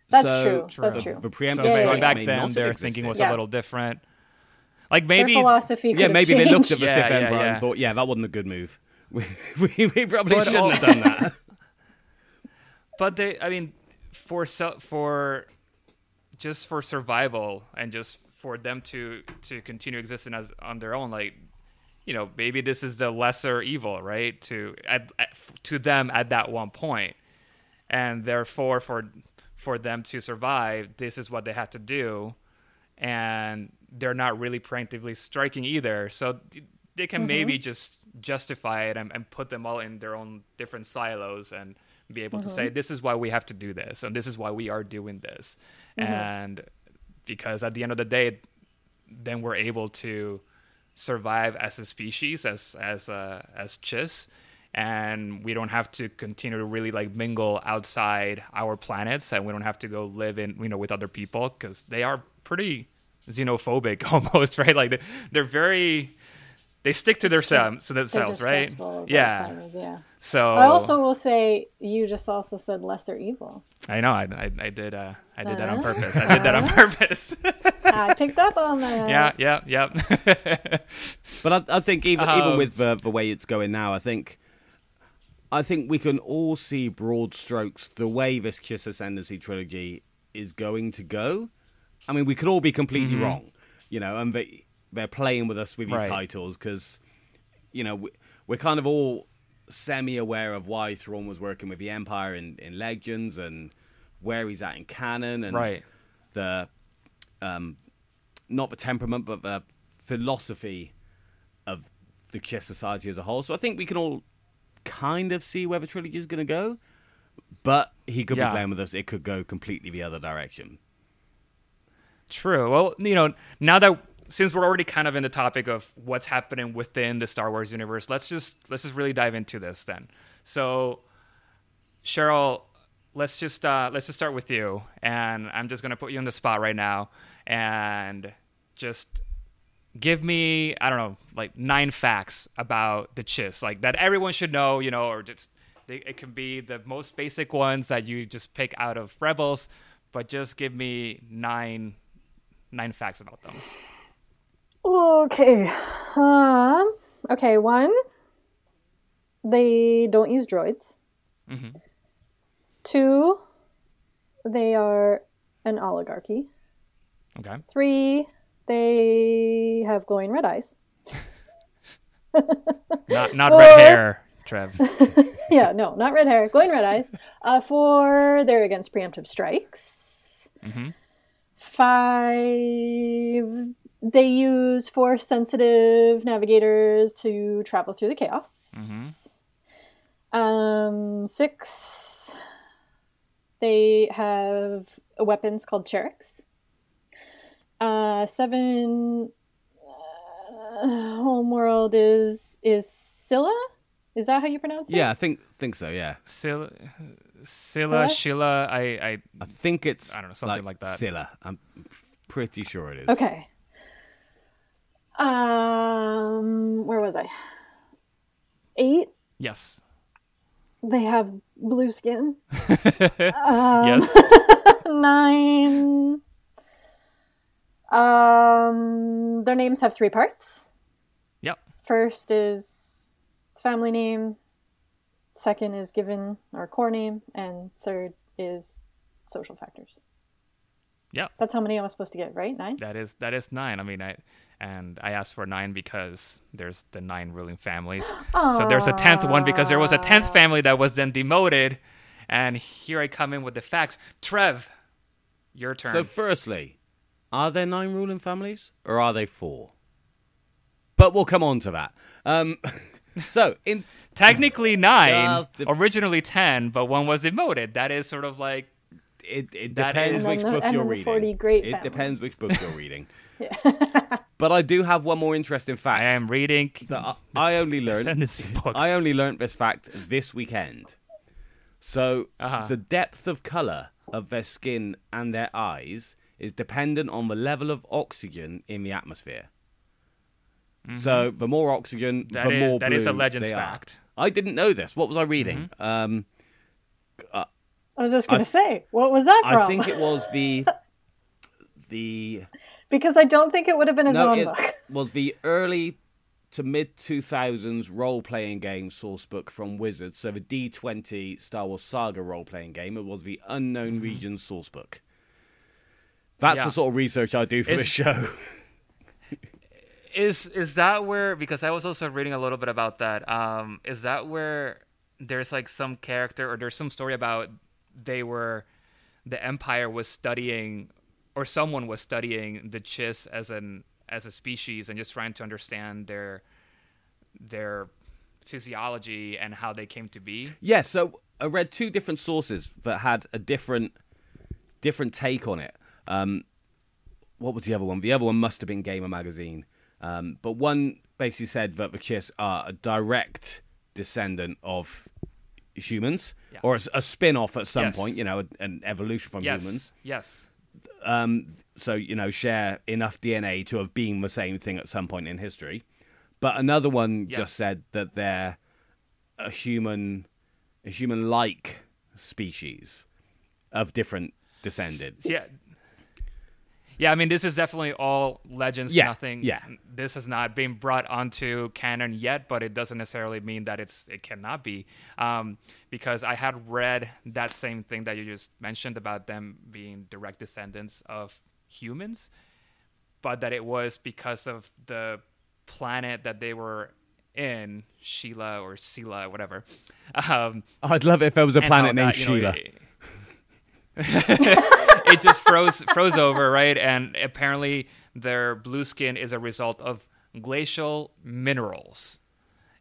H: That's
G: So
H: true. That's
G: the,
H: true.
G: The preemptive
F: so maybe
H: yeah,
G: strike
F: back then their
G: existed.
F: thinking was
H: Yeah.
F: a little different. Like
H: Their
F: maybe
H: philosophy.
G: Yeah,
H: could
G: maybe
H: have
G: they looked at the
H: changed.
F: Yeah,
G: Sith
F: yeah,
G: Empire
F: yeah.
G: and thought, yeah, that wasn't a good move. We, we, we probably
F: But
G: shouldn't
F: all-
G: have done that.
F: but they i mean for for just for survival and just for them to to continue existing as on their own like you know maybe this is the lesser evil right to at, at, to them at that one point and therefore for for them to survive this is what they have to do and they're not really preemptively striking either. So they can mm-hmm. maybe just justify it and, and put them all in their own different silos and be able to say mm-hmm. this is why we have to do this and this is why we are doing this. Mm-hmm. And because at the end of the day then we're able to survive as a species as as uh, as chiss and we don't have to continue to really like mingle outside our planets and we don't have to go live in you know with other people because they are pretty xenophobic almost right like they- they're very they stick to their sem- to themselves right
H: distrustful
F: yeah
H: outsiders, yeah.
F: so
H: I also will say you just also said lesser evil.
F: I know I, I, I did uh, I did that on purpose I did that on purpose
H: I picked up on that.
F: yeah yeah yeah
G: But I, I think even even
F: Um,
G: with the, the way it's going now, I think I think we can all see broad strokes the way this Chiss Ascendancy trilogy is going to go. I mean, we could all be completely wrong, you know, and they they're playing with us with these
F: Right.
G: titles because you know we, we're kind of all semi-aware of why Thrawn was working with the Empire in, in Legends and where he's at in canon and
F: right
G: the um, not the temperament, but the philosophy of the Chiss society as a whole. So I think we can all kind of see where the trilogy is going to go. But he could
F: Yeah.
G: be playing with us; it could go completely the other direction.
F: True. Well, you know, now that since we're already kind of in the topic of what's happening within the Star Wars universe, let's just let's just really dive into this then. So, Cheryl, let's just uh, let's just start with you, and I'm just gonna put you on the spot right now, and just give me I don't know like nine facts about the Chiss, like that everyone should know, you know, or just it can be the most basic ones that you just pick out of Rebels, but just give me nine nine facts about them.
H: Okay. Um. Okay. One. They don't use droids. Two. They are an oligarchy.
F: Okay.
H: Three. They have glowing red eyes.
F: Not not
H: Four.
F: red hair, Trev.
H: yeah, no, not red hair, glowing red eyes. Uh, four, they're against preemptive strikes. Five, they use force sensitive navigators to travel through the chaos. Um, six, they have weapons called charrics. Uh, seven. Uh, homeworld is is Csilla. Is that how you pronounce it?
G: Yeah, I think think so. Yeah,
F: Csilla,
H: Csilla?
F: Csilla, Sheila. I, I,
G: I think it's
F: I don't know, something like that.
G: Csilla. I'm pretty sure it is.
H: Okay. Um, where was I? Eight.
F: yes,
H: They have blue skin.
F: yes.
H: Nine. Um, their names have three parts.
F: Yep.
H: First is family name. Second is given our core name, and third is social factors.
F: Yeah,
H: That's how many I was supposed to get, right? Nine.
F: That is that is nine. I mean, I and I asked for nine because there's the nine ruling families. So there's a tenth one because there was a tenth family that was then demoted, and here I come in with the facts. Trev, your turn.
G: So, firstly, are there nine ruling families or are they four? But we'll come on to that. Um, so, in
F: Technically nine,
G: Well, the-
F: originally ten, but one was demoted. That is sort of like
G: it, it depends which
H: And then the-
G: book you're reading. it depends which book you're reading. but I do have one more interesting fact.
F: I am reading.
G: that I, I only learned.
F: books.
G: I only learned this fact this weekend. So
F: Uh-huh.
G: the depth of color of their skin and their eyes is dependent on the level of oxygen in the atmosphere. So the more oxygen,
F: Mm-hmm. That
G: the
F: is-
G: more
F: that
G: blue
F: is a Legends
G: they are.
F: fact.
G: I didn't know this. What was I reading?
F: Mm-hmm.
G: Um,
H: I was just gonna say, what was that from?
G: I think it was the the
H: because I don't think it would have been his
G: no,
H: own
G: it
H: book.
G: was the early to mid 2000s role playing game source book from Wizards. So the D20 Star Wars Saga role playing game. It was the Unknown Region source book. That's
F: Mm-hmm. Yeah.
G: the sort of research I do for this show.
F: is is that where because I was also reading a little bit about that. Um, is that where there's like some character or there's some story about they were the Empire was studying or someone was studying the Chiss as an as a species and just trying to understand their their physiology and how they came to be.
G: yeah, so I read two different sources that had a different different take on it. Um, what was the other one? The other one must have been Gamer Magazine. Um, but one basically said that the Chiss are a direct descendant of humans,
F: Yeah.
G: or a, a spin off at some
F: Yes.
G: point, you know, an evolution from
F: yes.
G: humans.
F: Yes.
G: Um, so, you know, share enough DNA to have been the same thing at some point in history. But another one
F: Yes.
G: just said that they're a human, a human like species of different descended.
F: Yeah. Yeah, I mean, this is definitely all legends.
G: Yeah,
F: Nothing.
G: yeah.
F: This has not been brought onto canon yet, but it doesn't necessarily mean that it's it cannot be. Um, because I had read that same thing that you just mentioned about them being direct descendants of humans, but that it was because of the planet that they were in, Sheila or Sela, whatever. Um,
G: I'd love it if there was a planet named
F: that, you know,
G: Sheila.
F: it- just froze froze over, right? And apparently their blue skin is a result of glacial minerals.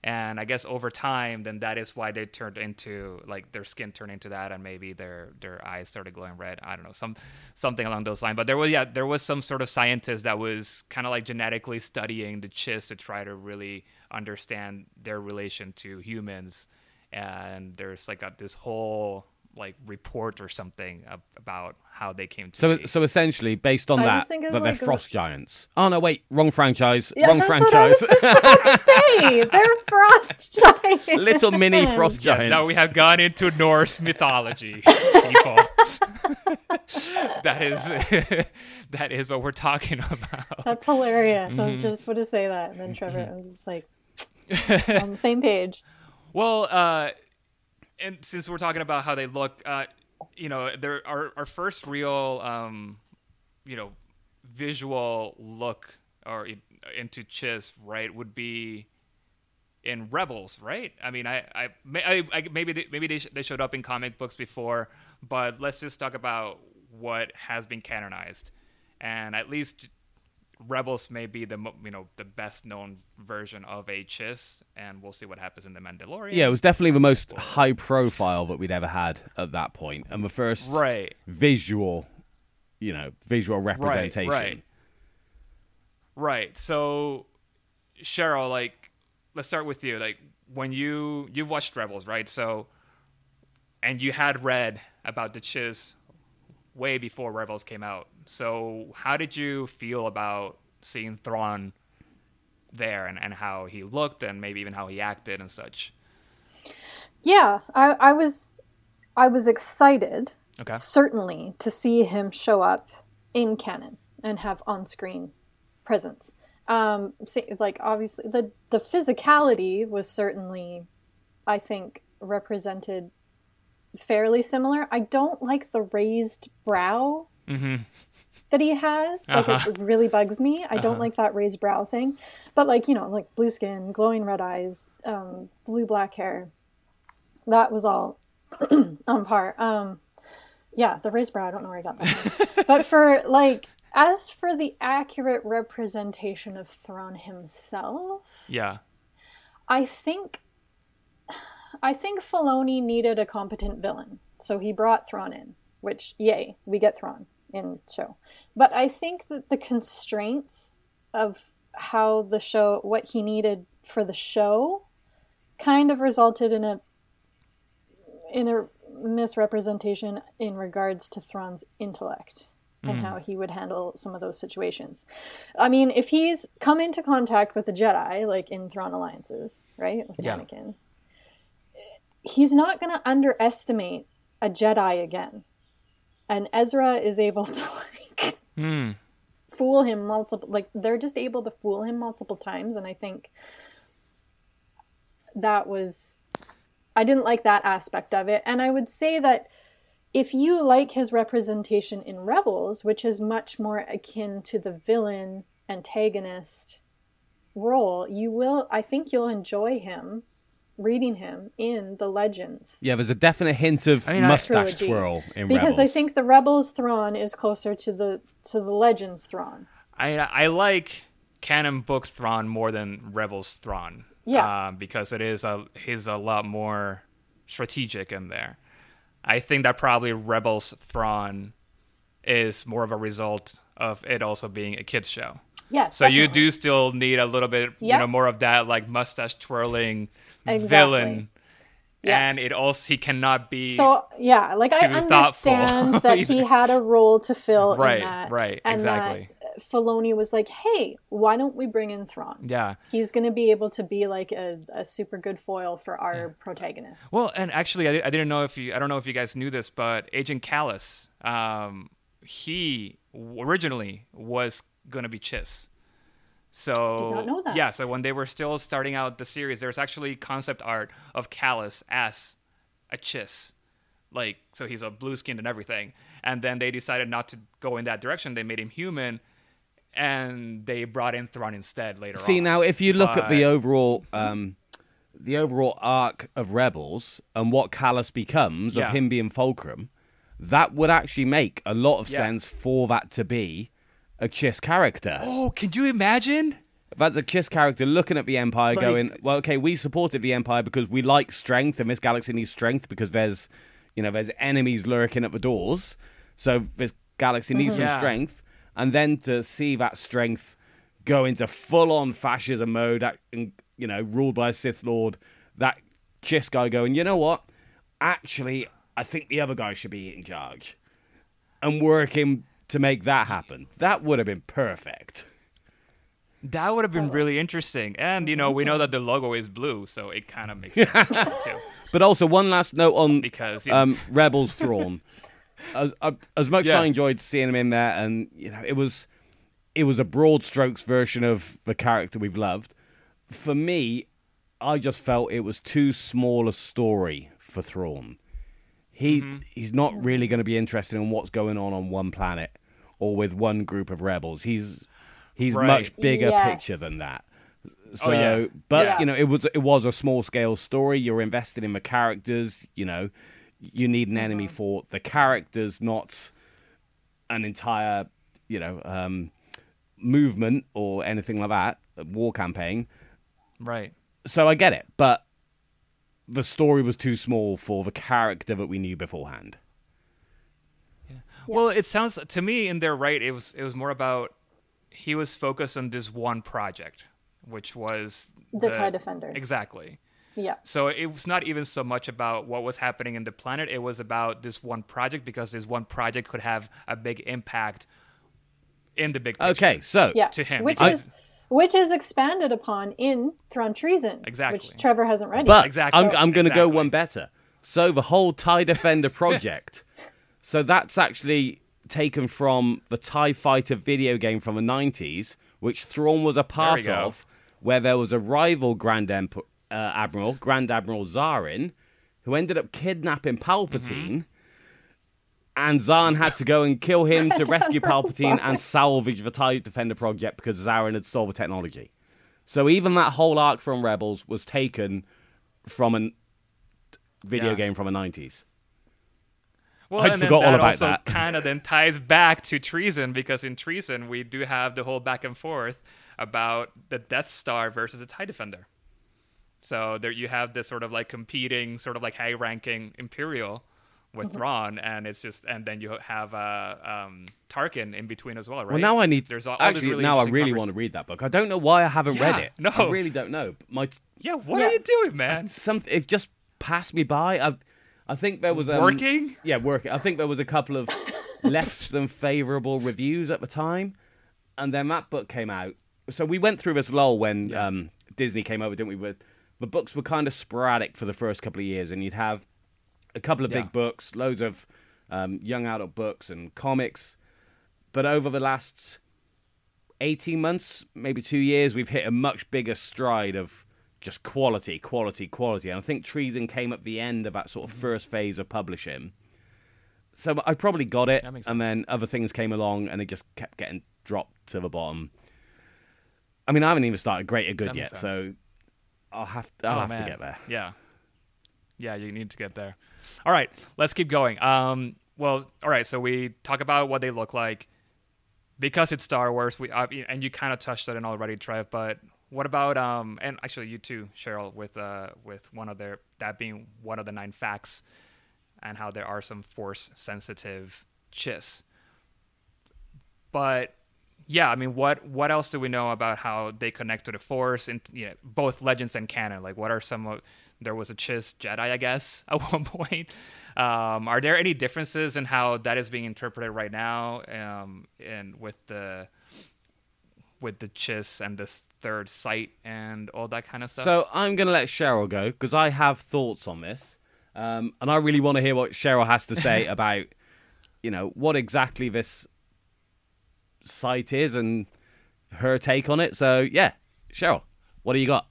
F: And I guess over time, then that is why they turned into like their skin turned into that, and maybe their their eyes started glowing red. I don't know, some something along those lines. But there was yeah, there was some sort of scientist that was kind of like genetically studying the Chiss to try to really understand their relation to humans. And there's like a, this whole like report or something about how they came to
G: So,
F: be.
G: so essentially, based on
H: I
G: that,
H: was thinking
G: that they're
H: like
G: frost giants. Oh no, wait, wrong franchise,
H: Yeah,
G: wrong
H: that's
G: franchise.
H: what I was just about to say. They're frost giants.
G: Little mini frost
F: Yes,
G: giants.
F: now we have gone into Norse mythology, people. that is that is what we're talking about.
H: That's hilarious. I
F: Mm-hmm.
H: was just about to say that, and then Trevor I was just like on the same page.
F: Well, uh, and since we're talking about how they look, uh, you know, there our our first real, um, you know, visual look or into Chiss, right, would be in Rebels, right? I mean, I, I, I, I maybe they, maybe they, sh- they showed up in comic books before, but let's just talk about what has been canonized, and at least Rebels may be the you know the best known version of a Chiss, and we'll see what happens in the Mandalorian.
G: Yeah, it was definitely the most high profile that we'd ever had at that point, and the first
F: right.
G: visual, you know, visual representation.
F: right. Right. So, Cheryl, like, let's start with you. Like, when you you've watched Rebels, right? So, and you had read about the Chiss way before Rebels came out. So, how did you feel about seeing Thrawn there, and and how he looked, and maybe even how he acted and such?
H: Yeah, I, I was I was excited
F: Okay.
H: certainly to see him show up in canon and have on-screen presence. Um, like obviously the the physicality was certainly, I think, represented fairly similar. I don't like the raised brow
F: Mm-hmm.
H: that he has. Like
F: Uh-huh.
H: it really bugs me. I don't like that raised brow thing. But like you know, like blue skin, glowing red eyes, um, blue black hair. That was all on par. Um, yeah, the raised brow. I don't know where I got that. but for like, as for the accurate representation of Thrawn himself,
F: Yeah.
H: I think I think Filoni needed a competent villain, so he brought Thrawn in. Which, yay, we get Thrawn in show. But I think that the constraints of how the show, what he needed for the show, kind of resulted in a in a misrepresentation in regards to Thrawn's intellect and hmm. how he would handle some of those situations. I mean, if he's come into contact with a Jedi, like in Thrawn Alliances, right, with
F: Yeah.
H: Anakin, he's not going to underestimate a Jedi again. And Ezra is able to like
F: Hmm.
H: fool him multiple like they're just able to fool him multiple times and I think that was I didn't like that aspect of it. And I would say that if you like his representation in Rebels, which is much more akin to the villain antagonist role, you will I think you'll enjoy him reading him in the Legends.
G: Yeah, there's a definite hint of
F: I mean,
G: mustache
H: Trilogy.
G: twirl in Rebels.
H: Because I think the Rebels Thrawn is closer to the to the Legends Thrawn.
F: I I like canon book Thrawn more than Rebels Thrawn.
H: Yeah.
F: uh, because it is a he's a lot more strategic in there. I think that probably Rebels Thrawn is more of a result of it also being a kids show.
H: Yes.
F: So you do still need a little bit, you know, more of that like mustache twirling
H: Exactly.
F: villain,
H: Yes.
F: and it also he cannot be
H: So yeah, like I understand that he had a role to fill
F: Right,
H: in that.
F: right,
H: and
F: exactly.
H: That Filoni was like, "Hey, why don't we bring in Thrawn?
F: yeah.
H: He's going to be able to be like a, a super good foil for our protagonist."
F: Well, and actually, I, I didn't know if you, I don't know if you guys knew this, but Agent Kallus, um, he originally was going to be Chiss. So,
H: Did not know that.
F: yeah, so when they were still starting out the series, there was actually concept art of Kallus as a Chiss. Like, so he's a blue skinned and everything. And then they decided not to go in that direction. They made him human, and they brought in Thrawn instead later
G: See
F: on.
G: now, if you look at the overall, um, the overall arc of Rebels and what Kallus becomes
F: Yeah.
G: of him being Fulcrum, that would actually make a lot of
F: Yeah.
G: sense for that to be a Chiss character.
F: Oh, can you imagine?
G: That's a Chiss character looking at the Empire,
F: Like-
G: going, "Well, okay, we supported the Empire because we like strength, and this galaxy needs strength because there's, you know, there's enemies lurking at the doors, so this galaxy needs some mm-hmm.
F: Yeah.
G: strength." And then to see that strength go into full-on fascism mode, and, you know, ruled by a Sith Lord, that Chiss guy going, "You know what? Actually, I think the other guy should be in charge," and working to make that happen. That would have been perfect.
F: That would have been really interesting. And, you know, we know that the logo is blue, so it kind of makes sense too.
G: But also, one last note on
F: Because, you know-
G: um, Rebels Thrawn. as uh, as much as I enjoyed seeing him in there, and you know, it was it was a broad strokes version of the character we've loved. For me, I just felt it was too small a story for Thrawn. He
F: Mm-hmm.
G: he's not really going to be interested in what's going on on one planet or with one group of rebels. He's he's
F: Right.
G: much bigger
H: Yes.
G: picture than that. So,
F: Oh, yeah.
G: but
H: Yeah.
G: you know, it was it was a small scale story. You're invested in the characters. You know, you need an enemy for the characters, not an entire you know um, movement or anything like that. A war campaign.
F: Right.
G: So I get it, but the story was too small for the character that we knew beforehand.
F: Well, it sounds to me in there, right? It was it was more about he was focused on this one project, which was
H: The TIE Defender.
F: Exactly.
H: Yeah.
F: So it was not even so much about what was happening in the planet. It was about this one project because this one project could have a big impact in the big picture.
G: Okay, so
H: Yeah.
F: To him,
H: Which
F: because-
H: is which is expanded upon in Thrawn Treason.
F: Exactly.
H: Which Trevor hasn't read
G: But
H: yet.
F: Exactly.
G: I'm, I'm going to go one better. So the whole TIE Defender project, so that's actually taken from the TIE Fighter video game from the 90s, which Thrawn was a part of, where there was a rival Grand Emp- uh, Admiral, Grand Admiral Zaarin, who ended up kidnapping Palpatine. And Zarn had to go and kill him to rescue Palpatine and salvage the TIE Defender project because Zaarin had stole the technology. So even that whole arc from Rebels was taken from a video
F: Yeah.
G: game from the 90s.
F: Well,
G: I'd
F: and then
G: forgot all
F: that
G: about
F: also
G: that.
F: Kind of then ties back to treason because in treason we do have the whole back and forth about the Death Star versus the Tie Defender. So there you have this sort of like competing, sort of like high-ranking Imperial with
H: Mm-hmm.
F: Thrawn, and it's just, and then you have uh, um, Tarkin in between as well, right?
G: Well, now I need.
F: There's all, all
G: actually,
F: really
G: now I really want to read that book. I don't know why I haven't read it.
F: no.
G: I really don't know. My
F: Yeah, what
H: Yeah.
F: are you doing, man?
G: some it just passed me by. I I think there was um,
F: Working?
G: Yeah, working. I think there was a couple of less than favorable reviews at the time, and then that book came out. So we went through this lull when
F: Yeah.
G: um, Disney came over, didn't we? With the books were kind of sporadic for the first couple of years, and you'd have a couple of
F: Yeah.
G: big books, loads of um, young adult books and comics. But over the last 18 months, maybe two years, we've hit a much bigger stride of just quality, quality, quality. And I think Treason came at the end of that sort of
F: Mm-hmm.
G: first phase of publishing. So I probably got it, and
F: sense.
G: then other things came along, and it just kept getting dropped to the bottom. I mean, I haven't even started Greater Good yet,
F: makes
G: so. I'll have to, I'll
F: Oh,
G: have to get there.
F: Yeah. Yeah, you need to get there. All right, let's keep going. Um, well, all right, so we talk about what they look like. Because it's Star Wars, we uh, and you kind of touched on it already, Trev. But what about um? And actually, you too, Cheryl, with uh, with one of their that being one of the nine facts, and how there are some force sensitive chiss. But yeah, I mean, what what else do we know about how they connect to the Force and you know, both legends and canon? Like, what are some of there was a Chiss Jedi, I guess, at one point. Um, are there any differences in how that is being interpreted right now, um, and with the with the Chiss and this third sight and all that kind of stuff?
G: So I'm going to let Cheryl go because I have thoughts on this, um, and I really want to hear what Cheryl has to say about, you know, what exactly this sight is and her take on it. So yeah, Cheryl, what do you got?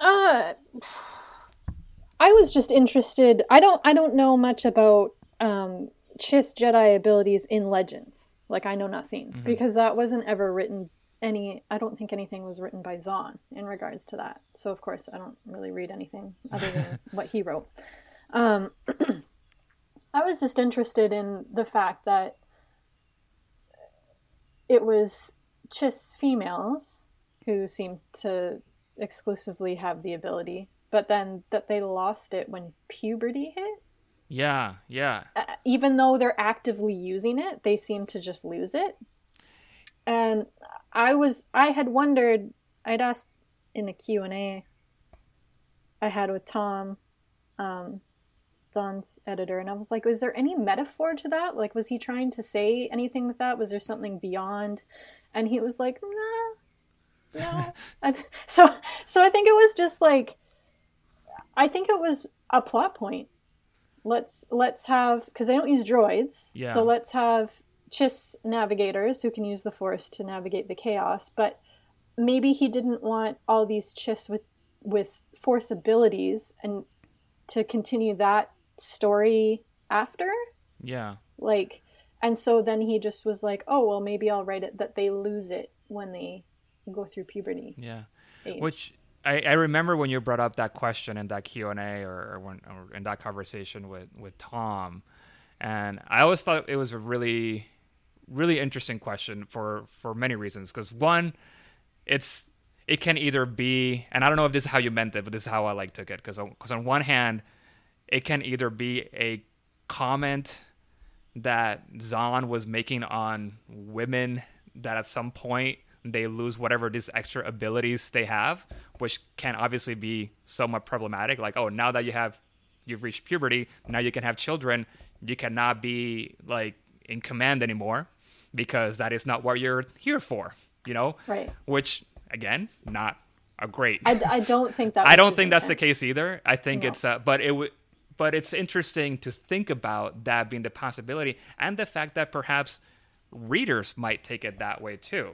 H: Uh, I was just interested. I don't. I don't know much about um, Chiss Jedi abilities in Legends. Like I know nothing because that wasn't ever written. Any. I don't think anything was written by Zahn in regards to that. So of course I don't really read anything other than what he wrote. Um, I was just interested in the fact that it was Chiss females who seemed to exclusively have the ability, but then that they lost it when puberty hit.
F: Yeah, yeah,
H: Uh, even though they're actively using it, they seem to just lose it. And I was I had wondered I'd asked in a Q&A I had with Tom um Zahn's editor and I was like was there any metaphor to that? Like was he trying to say anything with that? Was there something beyond? And he was like, "Nah." No. So so I think it was just like I think it was a plot point let's let's have because they don't use droids
F: Yeah.
H: so let's have chiss navigators who can use the force to navigate the chaos but maybe he didn't want all these chiss with with force abilities and to continue that story after
F: yeah.
H: like and so then he just was like oh well maybe i'll write it that they lose it when they go through puberty
F: Yeah.
H: age.
F: Which I, I remember when you brought up that question in that Q and A or, or when or in that conversation with with Tom, and I always thought it was a really really interesting question for for many reasons. Because one, it's it can either be, and I don't know if this is how you meant it, but this is how I like took it. Because because on one hand, it can either be a comment that Zahn was making on women that at some point they lose whatever these extra abilities they have, which can obviously be somewhat problematic. Like, oh, now that you have you've reached puberty, now you can have children. You cannot be like in command anymore because that is not what you're here for. You know,
H: Right.
F: Which again, not a great.
H: I, I don't think that.
F: I don't think that's the case either. I think
H: No.
F: it's uh, but it would but it's interesting to think about that being the possibility and the fact that perhaps readers might take it that way too.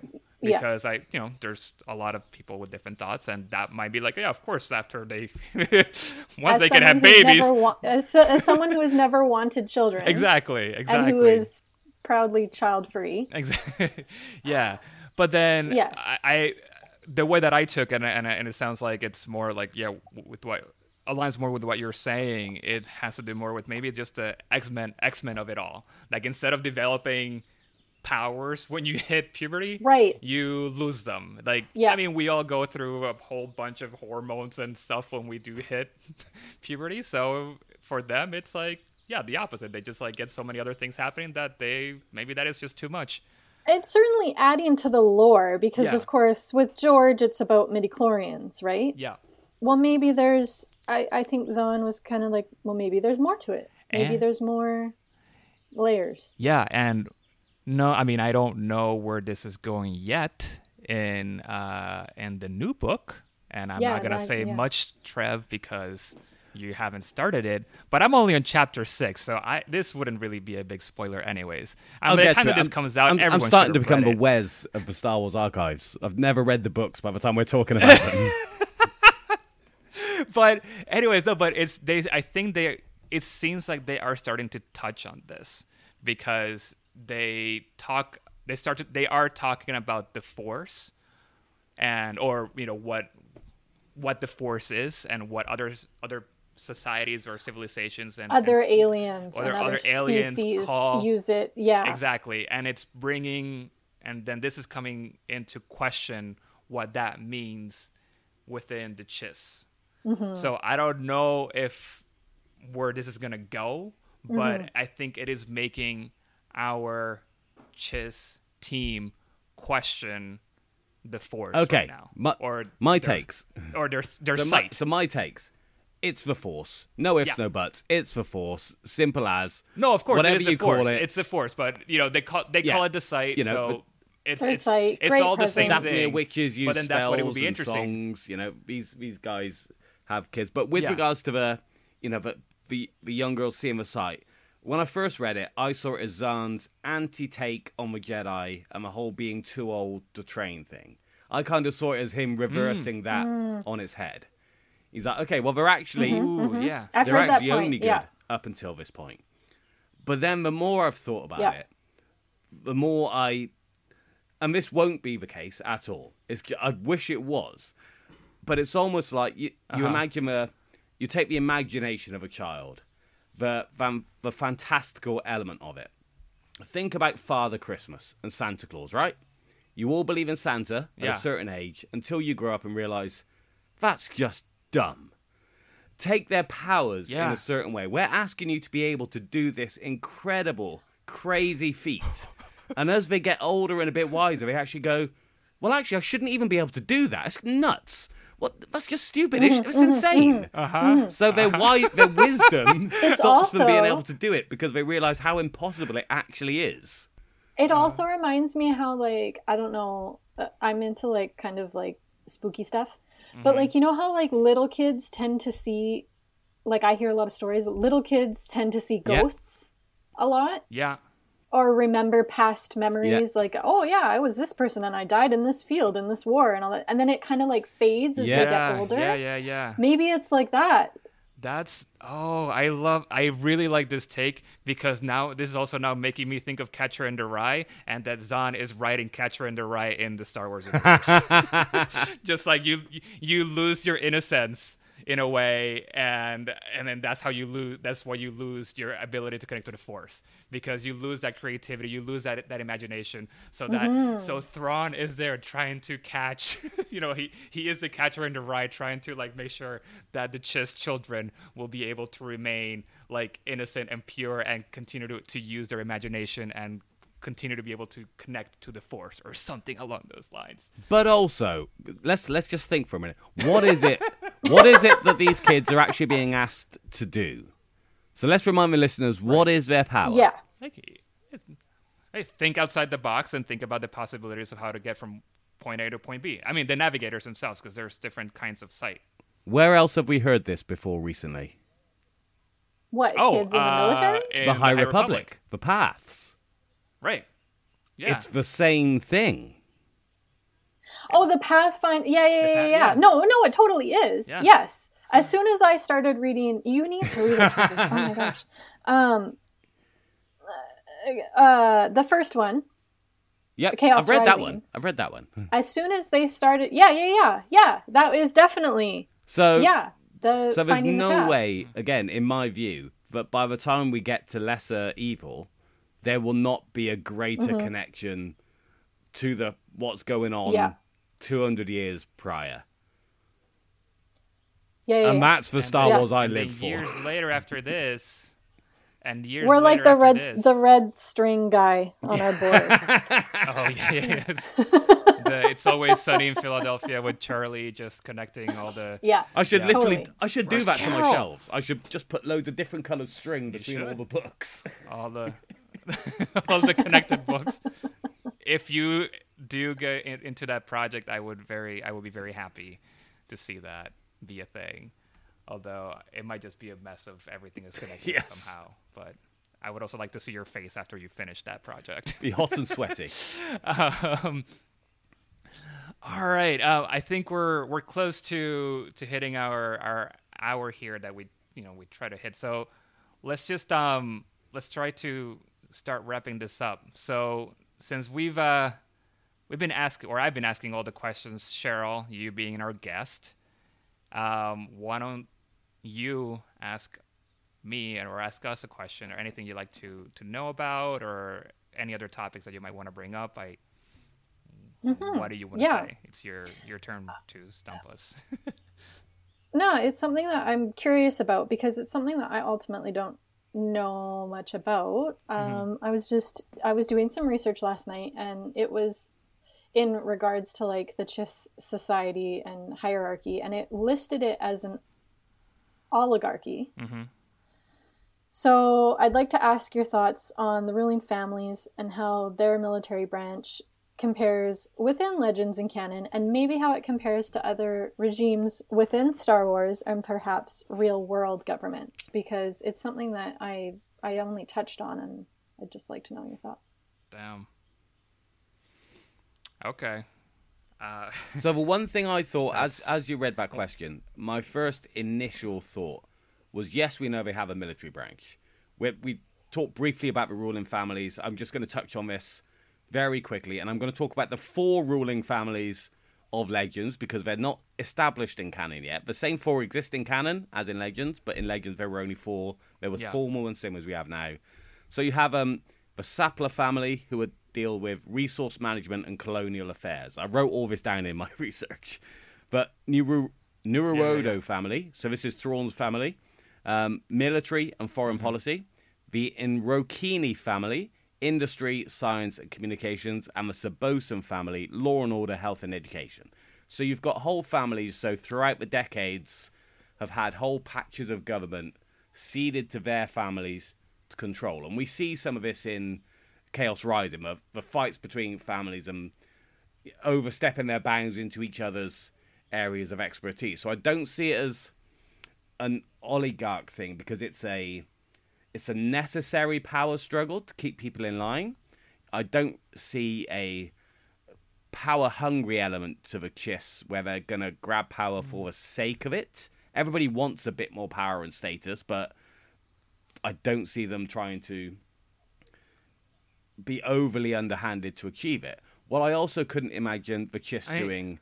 H: Yeah.
F: Because I, you know, there's a lot of people with different thoughts, and that might be like, yeah, of course. After they, once
H: As
F: they can have babies,
H: wa- as, as someone who has never wanted children,
F: exactly, exactly,
H: and who is proudly child free.
F: Exactly. yeah. But then
H: Yes.
F: I, I the way that I took it, and, and and it sounds like it's more like yeah, with what aligns more with what you're saying. It has to do more with maybe just the X Men X Men of it all. Like instead of developing powers when you hit puberty,
H: Right.
F: You lose them. Like
H: Yeah.
F: I mean, we all go through a whole bunch of hormones and stuff when we do hit puberty. So for them, it's like. Yeah, the opposite. They just like get so many other things happening that they maybe that is just too much.
H: It's certainly adding to the lore because,
F: Yeah.
H: of course, with George, it's about midichlorians, right?
F: Yeah.
H: Well, maybe there's. I, I think Zahn was kind of like, well, maybe there's more to it. Maybe
F: And-
H: there's more layers.
F: Yeah, and no, I mean I don't know where this is going yet in uh in the new book, and I'm
H: Yeah,
F: not gonna
H: that-
F: say
H: yeah.
F: much, Trev, because you haven't started it. But I'm only on chapter six, so I this wouldn't really be a big spoiler, anyways. And
G: I'll
F: by the time that this
G: I'm-
F: comes out,
G: I'm, I'm starting to become the. Wes of the Star Wars archives. I've never read the books by the time we're talking about them.
F: but anyways, no, but it's they. I think they. It seems like they are starting to touch on this because they talk. They start. To, they are talking about the force, and or you know what, what the force is, and what other other societies or civilizations and
H: Other
F: and,
H: aliens
F: other-
H: other,
F: other aliens call-
H: use it. Yeah.
F: Exactly. And it's bringing, and then this is coming into question what that means within the Chiss.
H: Mm-hmm.
F: So I don't know if where this is going to go, but
H: Mm-hmm.
F: I think it is making our Chiss team question the force
G: okay,
F: right now.
G: my,
F: or
G: my
F: their-
G: takes.
F: Or their, their
G: so, my,
F: sight.
G: so my takes. It's the Force. No ifs,
F: Yeah.
G: no buts. It's the Force. Simple as.
F: No, of course,
G: whatever
F: it is
G: you
F: the force.
G: call it.
F: It's the force, but you know they call they
G: Yeah.
F: call it the sight.
G: You know,
F: so
G: but-
F: it's it's, it's
H: great
F: all the same
H: presence.
G: Daphne
F: thing.
G: witches use
F: but then that's what it would be interesting.
G: songs. You know, these these guys have kids. But with
F: Yeah.
G: regards to the, you know, the the, the young girls seeing the sight. When I first read it, I saw it as Zahn's anti-take on the Jedi and the whole being too old to train thing. I kind of saw it as him mm. reversing that on its head. He's like, okay, well, they're actually
F: Ooh, yeah.
H: I've
G: they're actually only good
H: yeah.
G: up until this point. But then the more I've thought about
H: Yeah.
G: it, the more I, and this won't be the case at all. It's I wish it was, but it's almost like you you
F: Uh-huh.
G: imagine a, you take the imagination of a child, the the, the fantastical element of it. Think about Father Christmas and Santa Claus, right? You all believe in Santa at
F: Yeah.
G: a certain age until you grow up and realize that's just dumb. Take their powers in a certain way. We're asking you to be able to do this incredible, crazy feat. and as they get older and a bit wiser, they actually go, well, actually, I shouldn't even be able to do that. It's nuts. What? That's just stupid. It's, it's insane.
F: Uh-huh.
G: So their wi- their wisdom stops them being able to do it because they realize how impossible it actually is.
H: It also reminds me how like I don't know uh, I'm into like kind of like spooky stuff. But
F: Mm-hmm.
H: like you know how like little kids tend to see like I hear a lot of stories but little kids tend to see
G: Yeah.
H: ghosts a lot
F: Yeah.
H: Or remember past memories like oh yeah I was this person and I died in this field in this war and all that and then it kind of like fades as
G: Yeah.
H: they get older.
F: yeah, yeah, yeah.
H: Maybe it's like that.
F: That's oh, I love. I really like this take because now this is also now making me think of Catcher in the Rye, and that Zahn is writing Catcher in the Rye in the Star Wars universe. Just like you, you lose your innocence in a way and and then that's how you lose that's why you lose your ability to connect to the force because you lose that creativity you lose that that imagination so that mm-hmm. so Thrawn is there trying to catch you know he he is the catcher in the rye trying to like make sure that the Chiss children will be able to remain like innocent and pure and continue to, to use their imagination and continue to be able to connect to the force or something along those lines
G: But also, let's let's just think for a minute. What is it? what is it that these kids are actually being asked to do? So let's remind the listeners what is their power.
H: Yeah.
F: like hey, think outside the box and think about the possibilities of how to get from point A to point B. I mean, the navigators themselves, because there's different kinds of sight.
G: Where else have we heard this before recently?
H: What
F: Oh,
H: kids in the
F: uh,
H: military?
F: in
G: the High, Republic, the paths.
F: right? Yeah,
G: It's the same thing.
H: Oh, the Pathfinder. Yeah, yeah,
F: The
H: yeah,
F: Path-
H: yeah.
F: yeah.
H: No, no, it totally is.
F: Yeah.
H: Yes. As soon as I started reading, you need to read it. Oh my gosh. Um, uh, the first one.
G: Yeah,
H: Chaos
G: I've read that one. I've read that one.
H: As soon as they started, yeah, yeah, yeah, yeah. That is definitely
G: So
H: yeah. The
G: So there's
H: the
G: no
H: paths.
G: way, again, in my view, that by the time we get to lesser evil, there will not be a greater
H: Mm-hmm.
G: connection to the what's going on
H: Yeah.
G: 200 years prior.
H: Yeah, yeah.
G: And
H: yeah.
G: that's the Star
H: Yeah.
G: Wars I live for.
F: Years later, after this, and years
H: We're like the red
F: this-
H: the red string guy on our board.
F: Oh yeah, yeah. It's, the, it's always sunny in Philadelphia with Charlie just connecting all the.
H: yeah.
G: I should
F: Yeah.
G: literally,
H: Totally.
G: I should do
F: Where's
G: that to my shelves. I should just put loads of different coloured string between all the books.
F: all the all the connected books. If you do get in, into that project, I would very I would be very happy to see that be a thing. Although it might just be a mess of everything is connected
G: Yes.
F: somehow. But I would also like to see your face after you finish that project.
G: Be hot and sweaty.
F: um, all right, uh, I think we're we're close to to hitting our our hour here that we you know we try to hit. So let's just um let's try to start wrapping this up. So since we've uh we've been asking or I've been asking all the questions, Cheryl, you being our guest, um, why don't you ask me or ask us a question or anything you'd like to to know about or any other topics that you might want to bring up? I what do you want to
H: Mm-hmm.
F: Say? It's your your turn to stump us.
H: No, it's something that I'm curious about because it's something that I ultimately don't know much about. Um, I was just I was doing some research last night, and it was in regards to like the Chiss society and hierarchy, and it listed it as an oligarchy.
F: hmm
H: So I'd like to ask your thoughts on the ruling families and how their military branch compares within Legends and canon, and maybe how it compares to other regimes within Star Wars and perhaps real world governments, because it's something that I I only touched on, and I'd just like to know your thoughts.
F: Damn. Okay. Uh,
G: So the one thing I thought, as
F: That's-
G: as you read that question, my first initial thought was, yes, we know they have a military branch. We we talked briefly about the ruling families. I'm just going to touch on this very quickly, and I'm going to talk about the four ruling families of Legends because they're not established in canon yet. The same four exist in canon as in Legends, but in Legends there were only four. There was
F: Yeah.
G: four more and same as we have now. So you have um the Csapla family who would deal with resource management and colonial affairs. I wrote all this down in my research. But Nuru Nuruodo family, so this is Thrawn's family, um, military and foreign policy. The Inrokini family, industry, science and communications, and the Sabosen family, law and order, health and education. So you've got whole families. So throughout the decades, have had whole patches of government ceded to their families to control, and we see some of this in Chaos Rising, the, the fights between families and overstepping their bounds into each other's areas of expertise. So I don't see it as an oligarch thing because it's a it's a necessary power struggle to keep people in line. I don't see a power hungry element to the Chiss where they're gonna grab power for the sake of it. Everybody wants a bit more power and status, but I don't see them trying to be overly underhanded to achieve it. Well, I also couldn't imagine the Chiss
F: I-
G: doing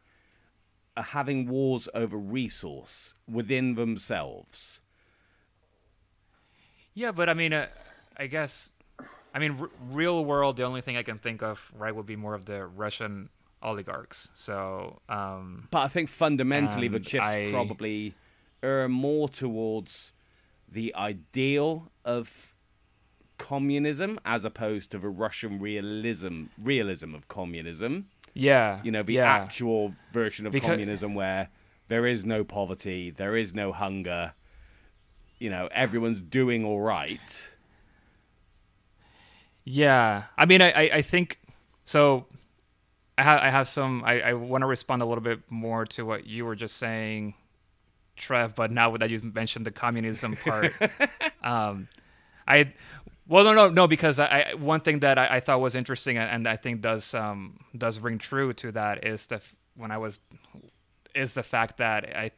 G: are having wars over resource within themselves.
F: Yeah, but I mean, uh, I guess, I mean, r- real world. The only thing I can think of, right, would be more of the Russian oligarchs. So, um,
G: But I think fundamentally the
F: And
G: chips
F: I-
G: probably err more towards the ideal of communism as opposed to the Russian realism realism of communism.
F: yeah,
G: You know, the
F: yeah.
G: actual version of
F: Because-
G: communism where there is no poverty, there is no hunger. You know, everyone's doing all right.
F: Yeah, I mean, I, I, think so. I have, I have some. I, I want to respond a little bit more to what you were just saying, Trev. But now that you mentioned the communism part, um, I, well, no, no, no, because I, I one thing that I, I thought was interesting and, and I think does um does ring true to that is the f- when I was is the fact that I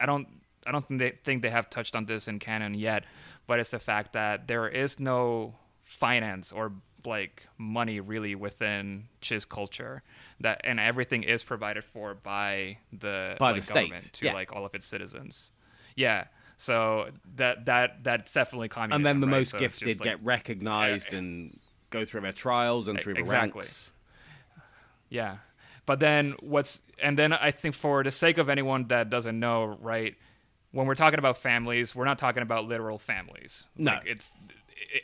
F: I, don't I don't think they, think they have touched on this in canon yet, but it's the fact that there is no finance or like money really within Chiss culture that and everything is provided for by the
G: By
F: like,
G: the
F: government
G: state,
F: to
G: yeah.
F: like all of its citizens. Yeah. So that that that's definitely communism.
G: and then the
F: right?
G: most
F: So
G: gifted
F: like,
G: get recognized
F: Yeah.
G: and go through their trials and through the ranks.
F: Yeah. But then what's and then I think for the sake of anyone that doesn't know, right, when we're talking about families, we're not talking about literal families.
G: No.
F: Like it's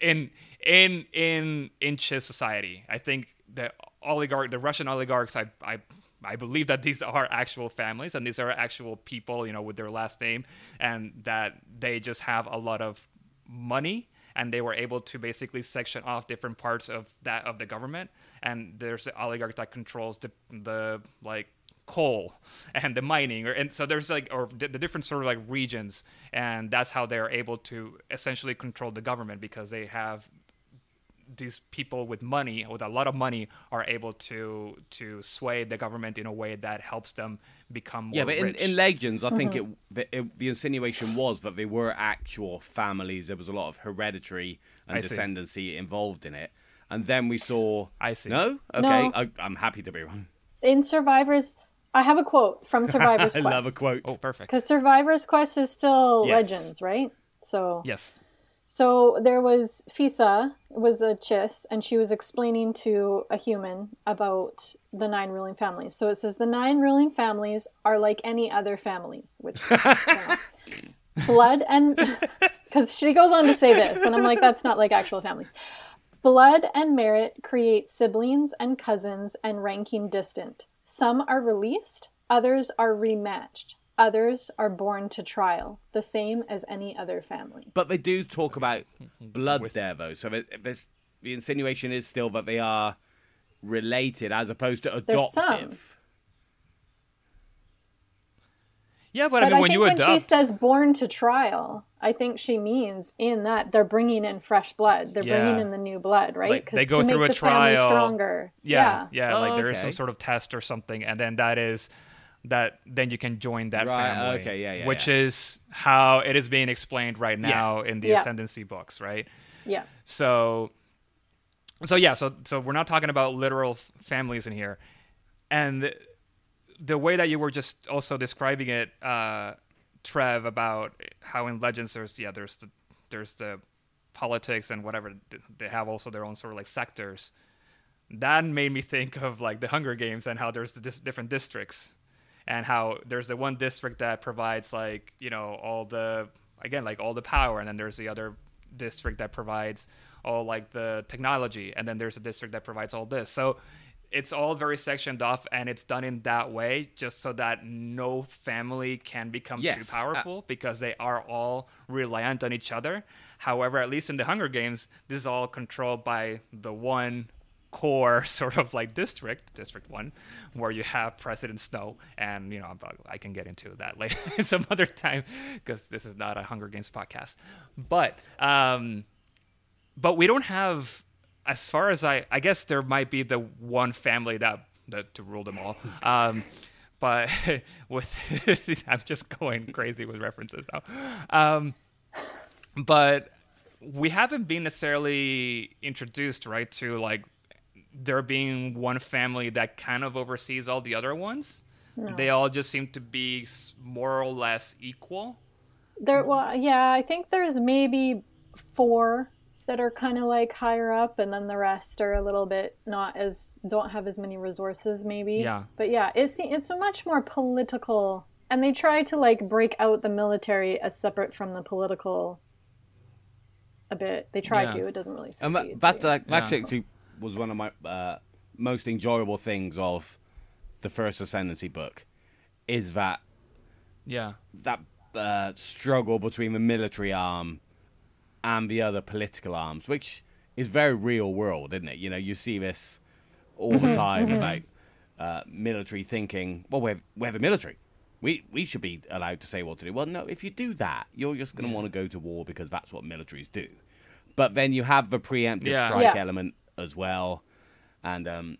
F: in in in in Chiss society. I think the oligarch the Russian oligarchs I I I believe that these are actual families and these are actual people, you know, with their last name and that they just have a lot of money and they were able to basically section off different parts of that of the government. And there's the oligarch that controls the the like coal and the mining or and so there's like or the, the different sort of like regions and that's how they're able to essentially control the government because they have these people with money with a lot of money are able to to sway the government in a way that helps them become more
G: Yeah, but in,
F: rich.
G: in Legends, I think uh-huh. it the, it the insinuation was that they were actual families. There was a lot of hereditary and
F: I see.
G: involved in it. And then we saw.
F: I see.
G: No, okay,
H: No.
G: I, I'm happy to be wrong.
H: In Survivors, I have a quote from Survivors
G: I
H: Quest.
G: love a quote.
F: oh perfect
H: Because Survivor's Quest is still
G: Yes.
H: Legends, right? So
F: yes
H: So there was Feesa, was a Chiss, and she was explaining to a human about the nine ruling families. So it says the nine ruling families are like any other families, which know, blood and because she goes on to say this, and I'm like, that's not like actual families. Blood and merit create siblings and cousins and ranking distant. Some are released, others are rematched, others are born to trial, the same as any other family.
G: But they do talk about blood there, though. So there's, the insinuation is still that they are related as opposed to adoptive.
F: yeah but,
H: But
F: i mean
H: I
F: when
H: think
F: you
H: when she says born to trial, I think she means in that they're bringing in fresh blood. They're
F: Yeah.
H: bringing in the new blood, right?
F: Like,
H: 'Cause
F: they go
H: to
F: through
H: make
F: a
H: the family
F: trial.
H: stronger.
F: yeah yeah,
G: Oh,
F: like there is oh,
G: some
F: sort of test or something and then that is that then you can join that
G: Right,
F: family
G: okay, yeah, yeah,
F: which
G: yeah.
F: is how it is being explained right now in the
H: Yeah.
F: ascendancy books right
H: yeah.
F: so so yeah so so we're not talking about literal f- families in here and the, the way that you were just also describing it uh trev about how in legends there's yeah there's the there's the politics and whatever they have also their own sort of like sectors that made me think of like the hunger games and how there's the dis- different districts and how there's the one district that provides like you know all the again like all the power and then there's the other district that provides all like the technology and then there's a district that provides all this. So it's all very sectioned off and it's done in that way just so that no family can become
G: Yes,
F: too
G: uh,
F: powerful because they are all reliant on each other. However at least in the hunger games this is all controlled by the one core sort of like district, District One, where you have President Snow, and you know I can get into that later some other time because this is not a Hunger Games podcast. But um, but we don't have, as far as I, I guess there might be the one family that that to rule them all. Um, but with I'm just going crazy with references now. Um, but we haven't been necessarily introduced right to like there being one family that kind of oversees all the other ones they all just seem to be more or less equal.
H: There, well, yeah, I think there's maybe four that are kind of like higher up, and then the rest are a little bit not as don't have as many resources, maybe.
F: Yeah.
H: But yeah, it's it's a much more political, and they try to like break out the military as separate from the political. A bit. They try
F: Yeah.
H: to. It doesn't really succeed.
G: that, that's,
H: but yeah.
G: like, actually was one of my uh, most enjoyable things of the first Ascendancy book, is that
F: Yeah.
G: that uh, struggle between the military arm and the other political arms, which is very real world, isn't it? You know, you see this all the time about uh, military thinking. Well, we're we're the military. We we should be allowed to say what to do. Well, no, if you do that, you're just going to want to go to war because that's what militaries do. But then you have the preemptive
F: Yeah.
G: strike
H: Yeah.
G: element as well, and um,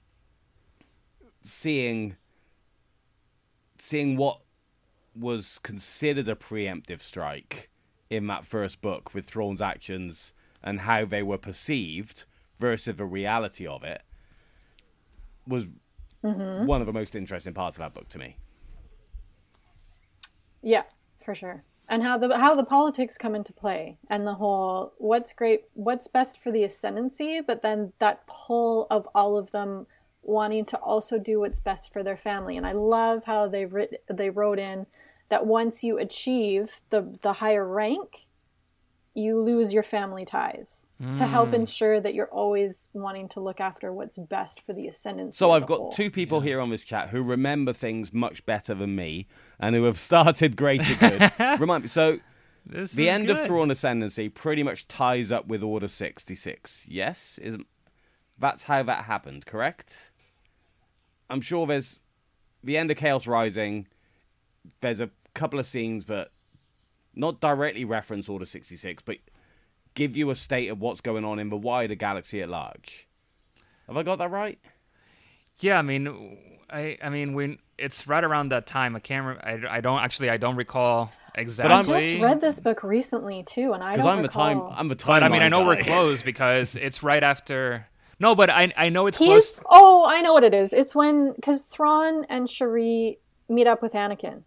G: seeing seeing what was considered a preemptive strike in that first book with Thrawn's actions and how they were perceived versus the reality of it was one of the most interesting parts of that book to me.
H: Yeah, for sure. And how the how the politics come into play and the whole what's great what's best for the ascendancy, but then that pull of all of them wanting to also do what's best for their family. And I love how they writ- they wrote in that once you achieve the the higher rank, you lose your family ties to help mm. ensure that you're always wanting to look after what's best for the ascendancy.
G: So I've got
H: whole.
G: two people here on this chat who remember things much better than me and who have started Greater Good. Remind me. So
F: This
G: the
F: is
G: end of
F: good.
G: Thrawn Ascendancy pretty much ties up with Order 66. Yes? Is That's how that happened, correct? I'm sure there's the end of Chaos Rising. There's a couple of scenes that not directly reference Order 66, but give you a state of what's going on in the wider galaxy at large. Have I got that right?
F: Yeah, I mean, I I mean when it's right around that time. I can't. Re- I, I don't actually. I don't recall exactly.
H: But I just read this book recently too, and I
G: Because
H: don't
G: I'm the time. I'm the time.
F: but I mean, I know we're close because it's right after. No, but I I know it's close.
H: Oh, I know what it is. It's when because Thrawn and Che'ri meet up with Anakin.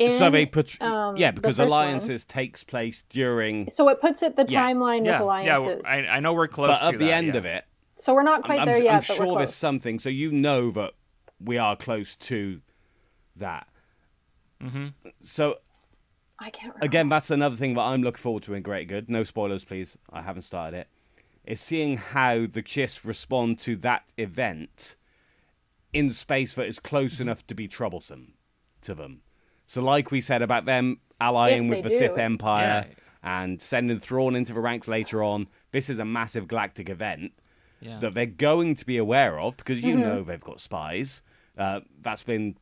G: So they put.
H: um,
G: yeah, because
H: first
G: alliances takes place during.
H: So it puts it the
G: Yeah.
H: timeline
F: yeah,
H: with
F: yeah.
H: alliances.
F: I, I know we're close
G: But
F: to
G: at the
F: that,
G: end
F: yeah.
G: of it,
H: so we're not quite
G: I'm,
H: there
G: I'm-
H: yet,
G: I'm
H: but
G: sure
H: we're
G: there's something. So you know that we are close to that.
F: Mm-hmm.
G: So
H: I can't remember.
G: again, that's another thing that I'm looking forward to in Great Good. No spoilers, please. I haven't started it. Is seeing how the Chiss respond to that event in space that is close
H: Mm-hmm.
G: enough to be troublesome to them. So, like we said about them allying
H: If
G: with the
H: they
G: Sith. Empire
F: Yeah.
G: and sending Thrawn into the ranks later on, this is a massive galactic event
F: Yeah.
G: that they're going to be aware of because you
H: Mm-hmm.
G: know they've got spies. Uh, that's been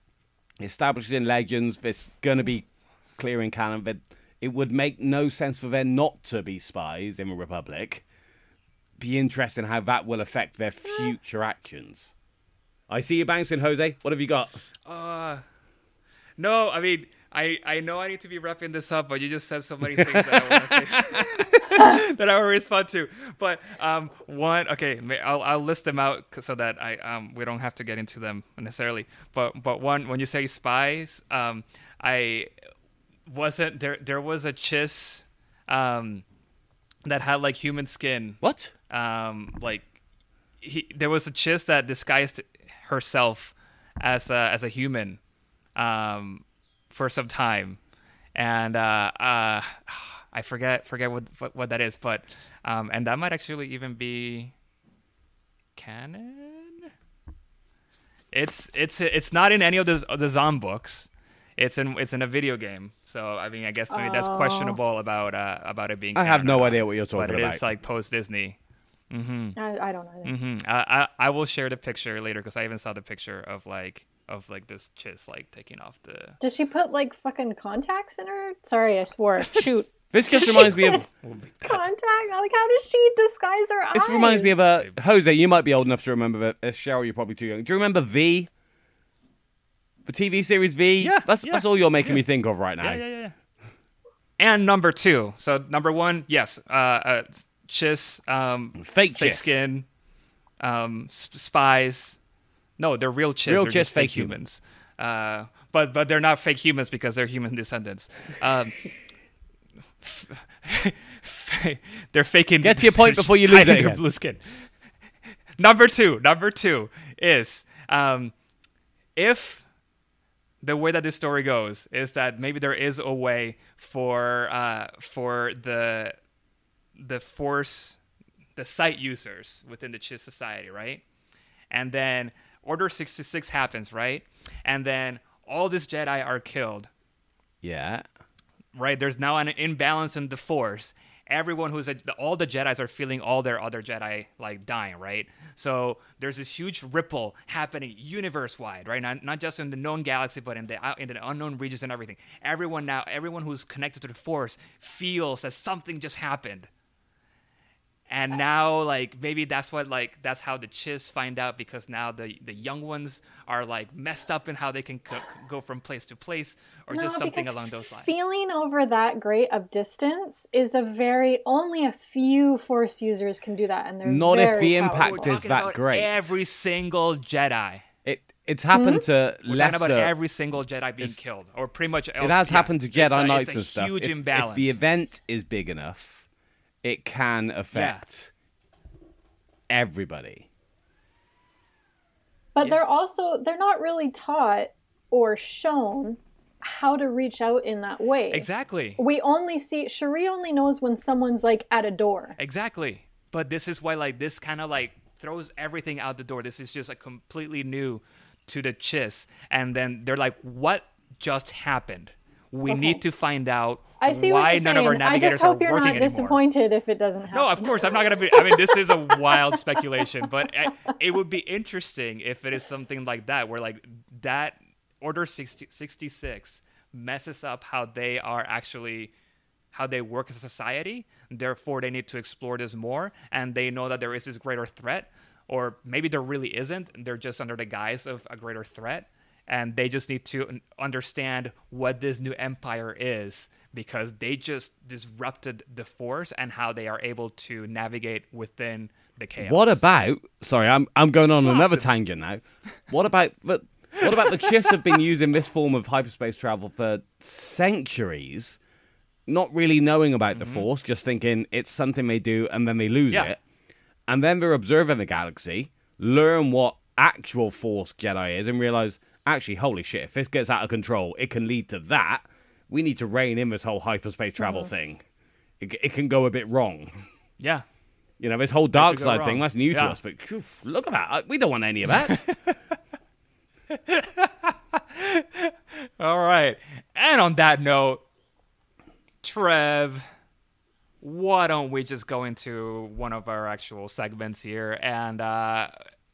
G: established in legends. It's going to be clear in canon. That it would make no sense for them not to be spies in the Republic. Be interesting how that will affect their future actions. I see you bouncing, Jose. What have you got?
F: Uh, no, I mean, I, I know I need to be wrapping this up, but you just said so many things that I want to say that I will respond to. But um, one, okay, I'll, I'll list them out so that I um we don't have to get into them necessarily. But but one, when you say spies, um, I wasn't there. There was a chiss, um, that had like human skin
G: What?
F: um like he there was a chiss that disguised herself as a, as a human um for some time and uh uh I forget forget what what, what that is but um and that might actually even be canon it's it's it's not in any of the the Zahn books it's in it's in a video game so I mean I guess maybe that's
H: Oh.
F: questionable about uh about it being
G: I have no
F: not.
G: idea what you're talking
F: but it
G: about.
F: is like post Disney
H: I, I don't know.
F: hmm I, I I will share the picture later because I even saw the picture of like of like this chiss like taking off the.
H: Does she put like fucking contacts in her? Sorry, I swore. Shoot.
G: This just reminds me of.
H: Contact? Like, how does she disguise her eyes?
G: This reminds me of a Jose. You might be old enough to remember that. Uh, Cheryl, you're probably too young. Do you remember V? The TV series V.
F: Yeah,
G: that's
F: yeah,
G: that's all you're making
F: yeah.
G: me think of right now.
F: Yeah, yeah, yeah, yeah. And number two. So number one, yes, uh, uh chiss, um,
G: Fake
F: fake
G: Chiss.
F: skin, um, sp- spies, No, they're real Chiss.
G: Real
F: they're just fake
G: fake human.
F: humans. Uh, but but they're not fake humans because they're human descendants. Um, they're faking.
G: Get to your point before you lose it again.
F: blue skin. Number two. Number two is um, if the way that this story goes is that maybe there is a way for uh, for the the force the sight users within the Chiss society, right? And then Order 66 happens, right? And then all these Jedi are killed,
G: Yeah.
F: right? There's now an imbalance in the Force. Everyone who's a, all the Jedi's are feeling all their other Jedi like dying, right? So there's this huge ripple happening universe wide, right? Not, not just in the known galaxy, but in the uh, in the unknown regions and everything. Everyone now, everyone who's connected to the Force feels that something just happened and now like maybe that's what like that's how the chiss find out because now the the young ones are like messed up in how they can co- go from place to place or
H: No,
F: just something along those lines
H: Feeling over that great of distance is a very only a few force users can do that, and they're
G: Not if
H: very
G: the
H: powerful.
G: impact is that great.
F: every single jedi
G: It it's happened to
F: Mm-hmm. we're
G: lesser.
F: about every single jedi being
G: It's-
F: killed or pretty much
G: it has happened to Jedi
F: it's a,
G: Knights
F: it's a
G: and stuff.
F: huge
G: if,
F: imbalance
G: if the event is big enough, it can affect everybody.
H: But
F: Yeah.
H: they're also they're not really taught or shown how to reach out in that way.
F: exactly
H: We only see Che'ri only knows when someone's like at a door.
F: Exactly. But this is why like this kind of like throws everything out the door. This is just like completely new to the Chiss. And then they're like, what just happened? We
H: Okay.
F: need to find out
H: I see
F: why
H: what you're
F: none
H: saying.
F: of our
H: I just hope
F: are
H: you're
F: working
H: not
F: anymore.
H: disappointed if it doesn't happen.
F: No, of course I'm not gonna be. I mean, this is a wild speculation, but I- it would be interesting if it is something like that, where like that Order 60, 66 messes up how they are actually how they work as a society. Therefore, they need to explore this more, and they know that there is this greater threat, or maybe there really isn't. They're just under the guise of a greater threat, and they just need to understand what this new empire is because they just disrupted the force and how they are able to navigate within the chaos.
G: What about? Sorry, I'm I'm going on another tangent now. What about the? What about the Chiss have been using this form of hyperspace travel for centuries, not really knowing about the Force, just thinking it's something they do and then they lose
F: Mm-hmm. Yeah.
G: it, and then they're observing the galaxy, learn what actual Force Jedi is, and realize actually, holy shit, if this gets out of control, it can lead to that. We need to rein in this whole hyperspace travel
F: Mm-hmm.
G: thing. It, it can go a bit wrong.
F: Yeah.
G: You know, this whole dark side thing, that's new to us, but phew, look at that. We don't want any of that.
F: All right. And on that note, Trev, why don't we just go into one of our actual segments here? And uh,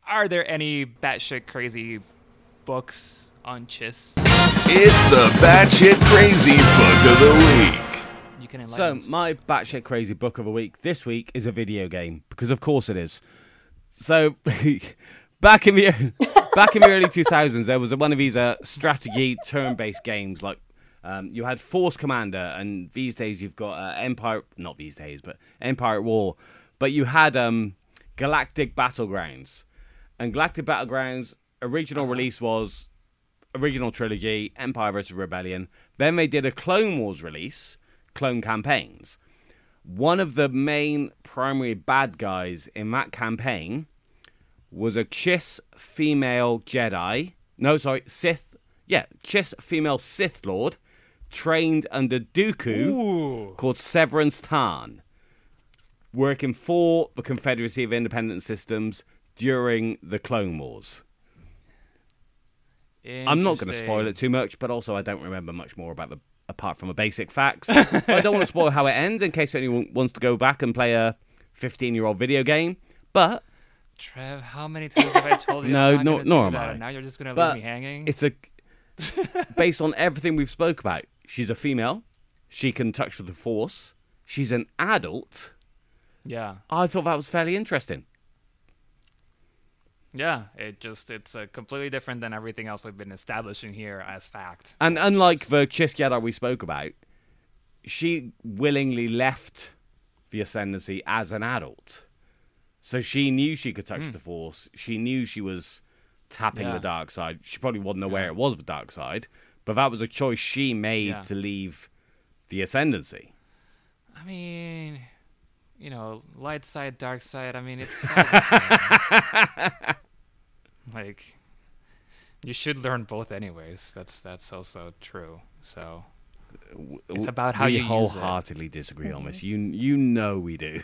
F: are there any batshit crazy books on Chiss
E: It's the batshit crazy book of the week.
F: you can
G: so,
F: enlighten us?
G: my batshit crazy book of the week this week is a video game, because of course it is. So, back in the back in the early 2000s, there was one of these uh, strategy turn-based games like um, you had Force Commander, and these days you've got uh, Empire. Not these days, but Empire at War. But you had um, Galactic Battlegrounds, and Galactic Battlegrounds original release was original trilogy, Empire vs Rebellion. Then they did a Clone Wars release, Clone Campaigns. One of the main primary bad guys in that campaign was a Chiss female Jedi. No, sorry, Sith. Yeah, Chiss female Sith Lord, trained under Dooku,
F: Ooh.
G: called Sev'rance Tann, working for the Confederacy of Independent Systems during the Clone Wars. I'm not going to spoil it too much, but also I don't remember much more about the apart from the basic facts. I don't want to spoil how it ends in case anyone wants to go back and play a 15 year old video game. But
F: Trev, how many times have I told you?
G: No, no- nor am I.
F: Now you're just gonna leave me hanging.
G: it's a based on everything we've spoke about. She's a female. She can touch with the force. She's an adult.
F: yeah,
G: I thought that was fairly interesting.
F: Yeah. It just it's uh, completely different than everything else we've been establishing here as fact.
G: And unlike the Chiss Jedi we spoke about, she willingly left the ascendancy as an adult. So she knew she could touch the force. She knew she was tapping
F: Yeah.
G: the dark side. She probably wasn't aware it was the dark side, but that was a choice she made
F: Yeah.
G: to leave the ascendancy.
F: I mean, you know, light side, dark side. I mean, it's all the same. like you should learn both anyways. That's that's also true. So It's about how
G: we
F: you use it. Mm-hmm.
G: wholeheartedly disagree on this. You you know we do.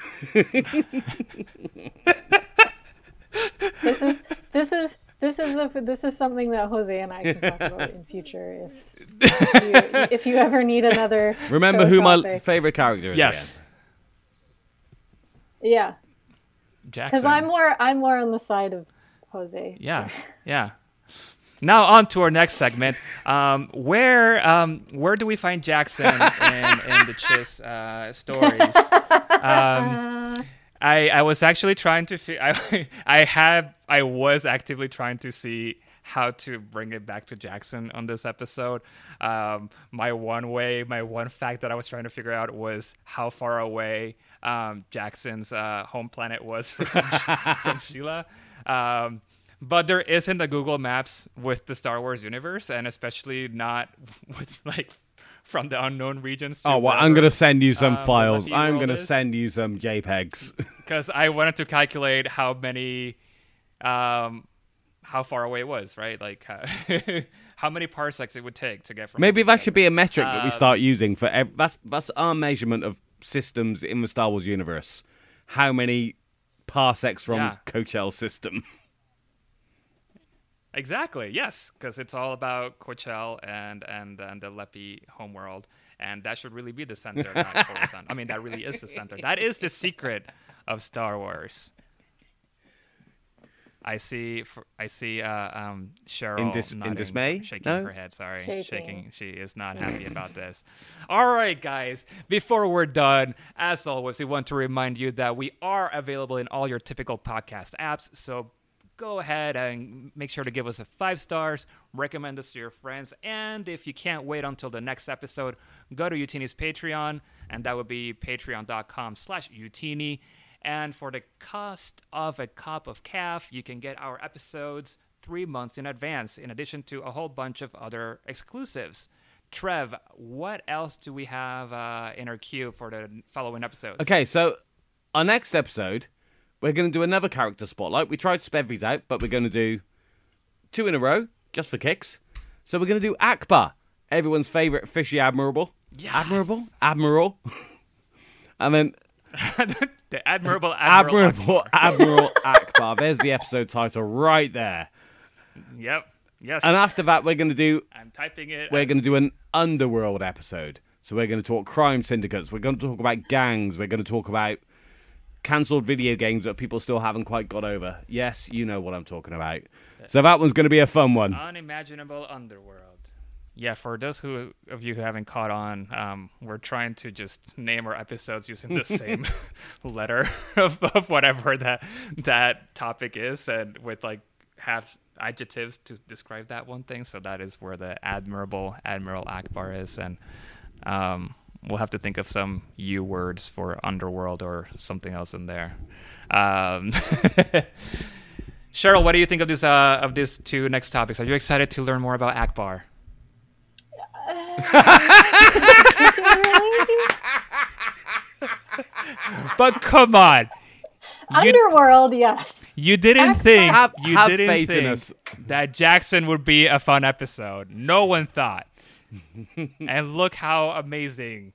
H: This is this is this is a, this is something that Jose and I can talk about in future if if you, if you ever need another.
G: Remember
H: show
G: who my favorite character is?
F: yes,
H: yeah,
F: Jaxxon.
H: because I'm more I'm more on the side of Jose.
F: Yeah, yeah. Now on to our next segment. Um, where um, where do we find Jaxxon in, in the Chiss uh, stories? Um, I I was actually trying to fi- I I had I was actively trying to see how to bring it back to Jaxxon on this episode. Um, my one way, my one fact that I was trying to figure out was how far away um, Jaxxon's uh, home planet was from from Csilla. Um, but there isn't a Google Maps with the Star Wars universe, and especially not with like from the unknown regions.
G: Oh well, I'm gonna send you some
F: um,
G: files. I'm gonna
F: is.
G: send you some JPEGs.
F: because I wanted to calculate how many, um, how far away it was, right? Like how, how many parsecs it would take to get from.
G: Maybe that should be a metric that we
F: Um,
G: start using for. Ev- that's that's our measurement of systems in the Star Wars universe. How many parsecs from
F: Yeah.
G: Coachelle system?
F: Other. Exactly. Yes, because it's all about Coachelle and and and the Lepi homeworld, and that should really be the center, not I mean, that really is the center. That is the secret of Star Wars. I see. f- I see. Uh, um, Cheryl
G: dis- in dismay?
F: shaking
G: No?
F: her head. Sorry,
H: Shaking.
F: shaking. She is not happy about this. All right, guys. Before we're done, as always, we want to remind you that we are available in all your typical podcast apps. So go ahead and make sure to give us a five stars, recommend us to your friends, and if you can't wait until the next episode, go to Utini's Patreon, and that would be patreon.com slash Utini. And for the cost of a cup of caf, you can get our episodes three months in advance, in addition to a whole bunch of other exclusives. Trev, what else do we have uh, in our queue for the following episodes?
G: Okay, so our next episode, we're going to do another character spotlight. We tried to spread these out, but we're going to do two in a row, just for kicks. So we're going to do Ackbar, everyone's favorite fishy admirable. Admirable? Admiral. and then
F: the Admirable Admiral.
G: Admirable Admiral Ackbar. There's the episode title right there.
F: Yep. Yes.
G: And after that, we're going to do
F: I'm typing it.
G: we're
F: as-
G: going to do an underworld episode. So we're going to talk crime syndicates. We're going to talk about gangs. We're going to talk about cancelled video games that people still haven't quite got over. Yes, you know what I'm talking about. So that one's going to be a fun one.
F: unimaginable underworld. Yeah, for those who of you who haven't caught on, um, we're trying to just name our episodes using the same letter of, of whatever that that topic is, and with like half adjectives to describe that one thing. So that is where the admirable Admiral Ackbar is, and um, we'll have to think of some U words for underworld or something else in there. Um, Cheryl, what do you think of this uh, of these two next topics? Are you excited to learn more about Ackbar? but come on, you,
H: Underworld, yes.
F: you didn't
H: Ackbar-
F: think
G: Have-
F: you
G: have
F: didn't
G: faith in
F: think
G: us.
F: that Jaxxon would be a fun episode. No one thought, and look how amazing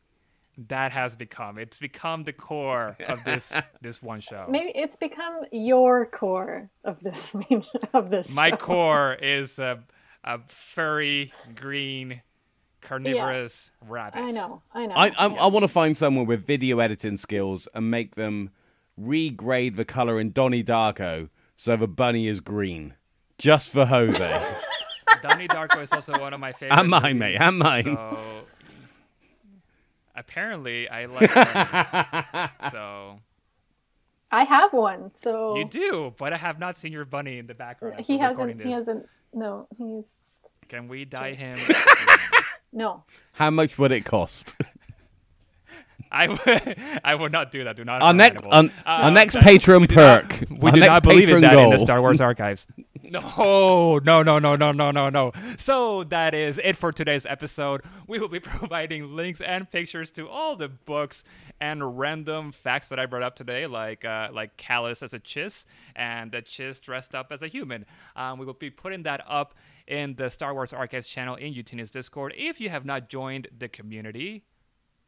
F: that has become. It's become the core of this this one show.
H: Maybe it's become your core of this of this.
F: My
H: show.
F: core is a, a furry green carnivorous rabbit.
H: I know. I know.
G: I I, I want to find someone with video editing skills and make them regrade the color in Donnie Darko so the bunny is green, just for Jose.
F: Donnie Darko is also one of my favorite.
G: And mine,
F: movies,
G: mate, and mine.
F: So apparently, I like bunnies. so
H: I have one. So
F: you do, but I have not seen your bunny in the background.
H: he hasn't. He hasn't. No, he's
F: Can we dye him?
H: no.
G: How much would it cost?
F: I would. I would not do that. Do not.
G: Our next,
F: Hannibal.
G: our, our
F: Uh,
G: next
F: that's-
G: patron
F: we do not-
G: perk.
F: we
G: our
F: do not believe in
G: patron
F: that in the Star Wars archives. No, no, no, no, no, no, no, no. So that is it for today's episode. We will be providing links and pictures to all the books and random facts that I brought up today, like uh, like Kallus as a chiss and the chiss dressed up as a human. Um, we will be putting that up in the Star Wars Archives channel in Utini's Discord. If you have not joined the community,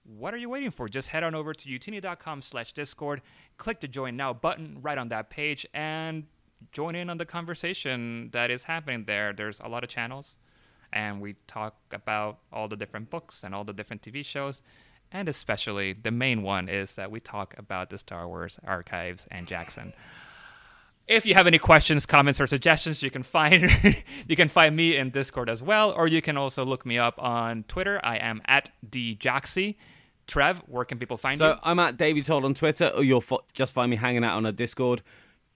F: what are you waiting for? Just head on over to utini.com slash discord, click the join now button right on that page, and join in on the conversation that is happening there. There's a lot of channels, and we talk about all the different books and all the different TV shows. And especially the main one is that we talk about the Star Wars archives and Jaxxon. If you have any questions, comments, or suggestions, you can find you can find me in Discord as well, or you can also look me up on Twitter. I am at djoxy. Trev, where can people find
G: So
F: you?
G: So I'm at David Todd on Twitter, or you'll fo- just find me hanging out on a Discord.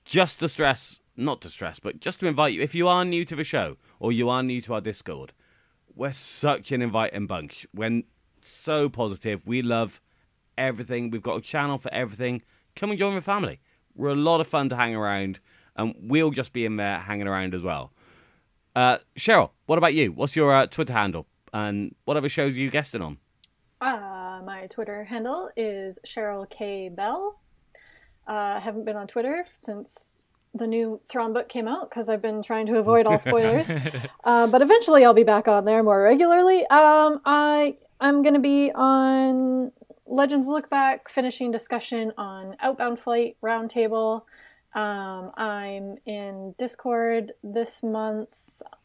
G: Just to stress, not to stress, but just to invite you, if you are new to the show or you are new to our Discord, we're such an inviting bunch. We're so positive. We love everything. We've got a channel for everything. Come and join the family. We're a lot of fun to hang around, and we'll just be in there hanging around as well. Uh, Cheryl, what about you? What's your uh, Twitter handle? And what other shows are you guesting on?
H: Uh, my Twitter handle is Cheryl K. Bell. Uh, I haven't been on Twitter since the new Thrawn book came out because I've been trying to avoid all spoilers. uh, but eventually, I'll be back on there more regularly. Um, I I'm gonna be on Legends Look Back, finishing discussion on Outbound Flight Roundtable. Um, I'm in Discord this month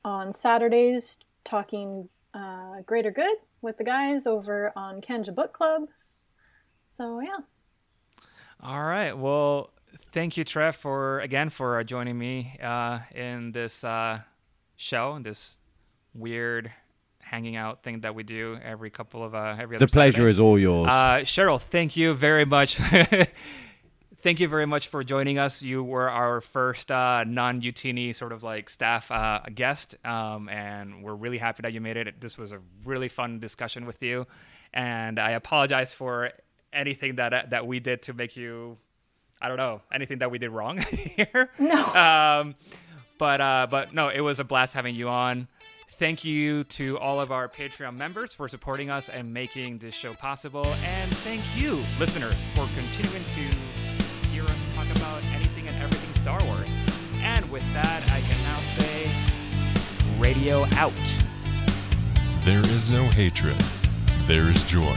H: on Saturdays talking uh, Greater Good with the guys over on Kenja Book Club. So yeah.
F: All right. Well, thank you, Trev, for again for uh, joining me uh, in this uh, show, this weird hanging out thing that we do every couple of uh, every other.
G: The pleasure
F: Saturday.
G: is all yours.
F: Uh, Cheryl, thank you very much. thank you very much for joining us. You were our first uh, non-Utini sort of like staff uh, guest, um, and we're really happy that you made it. This was a really fun discussion with you, and I apologize for anything that that we did to make you. I don't know anything that we did wrong here.
H: No.
F: Um, but uh, but no, it was a blast having you on. Thank you to all of our Patreon members for supporting us and making this show possible. And thank you, listeners, for continuing to hear us talk about anything and everything Star Wars. And with that, I can now say radio out.
E: There is no hatred. There is joy.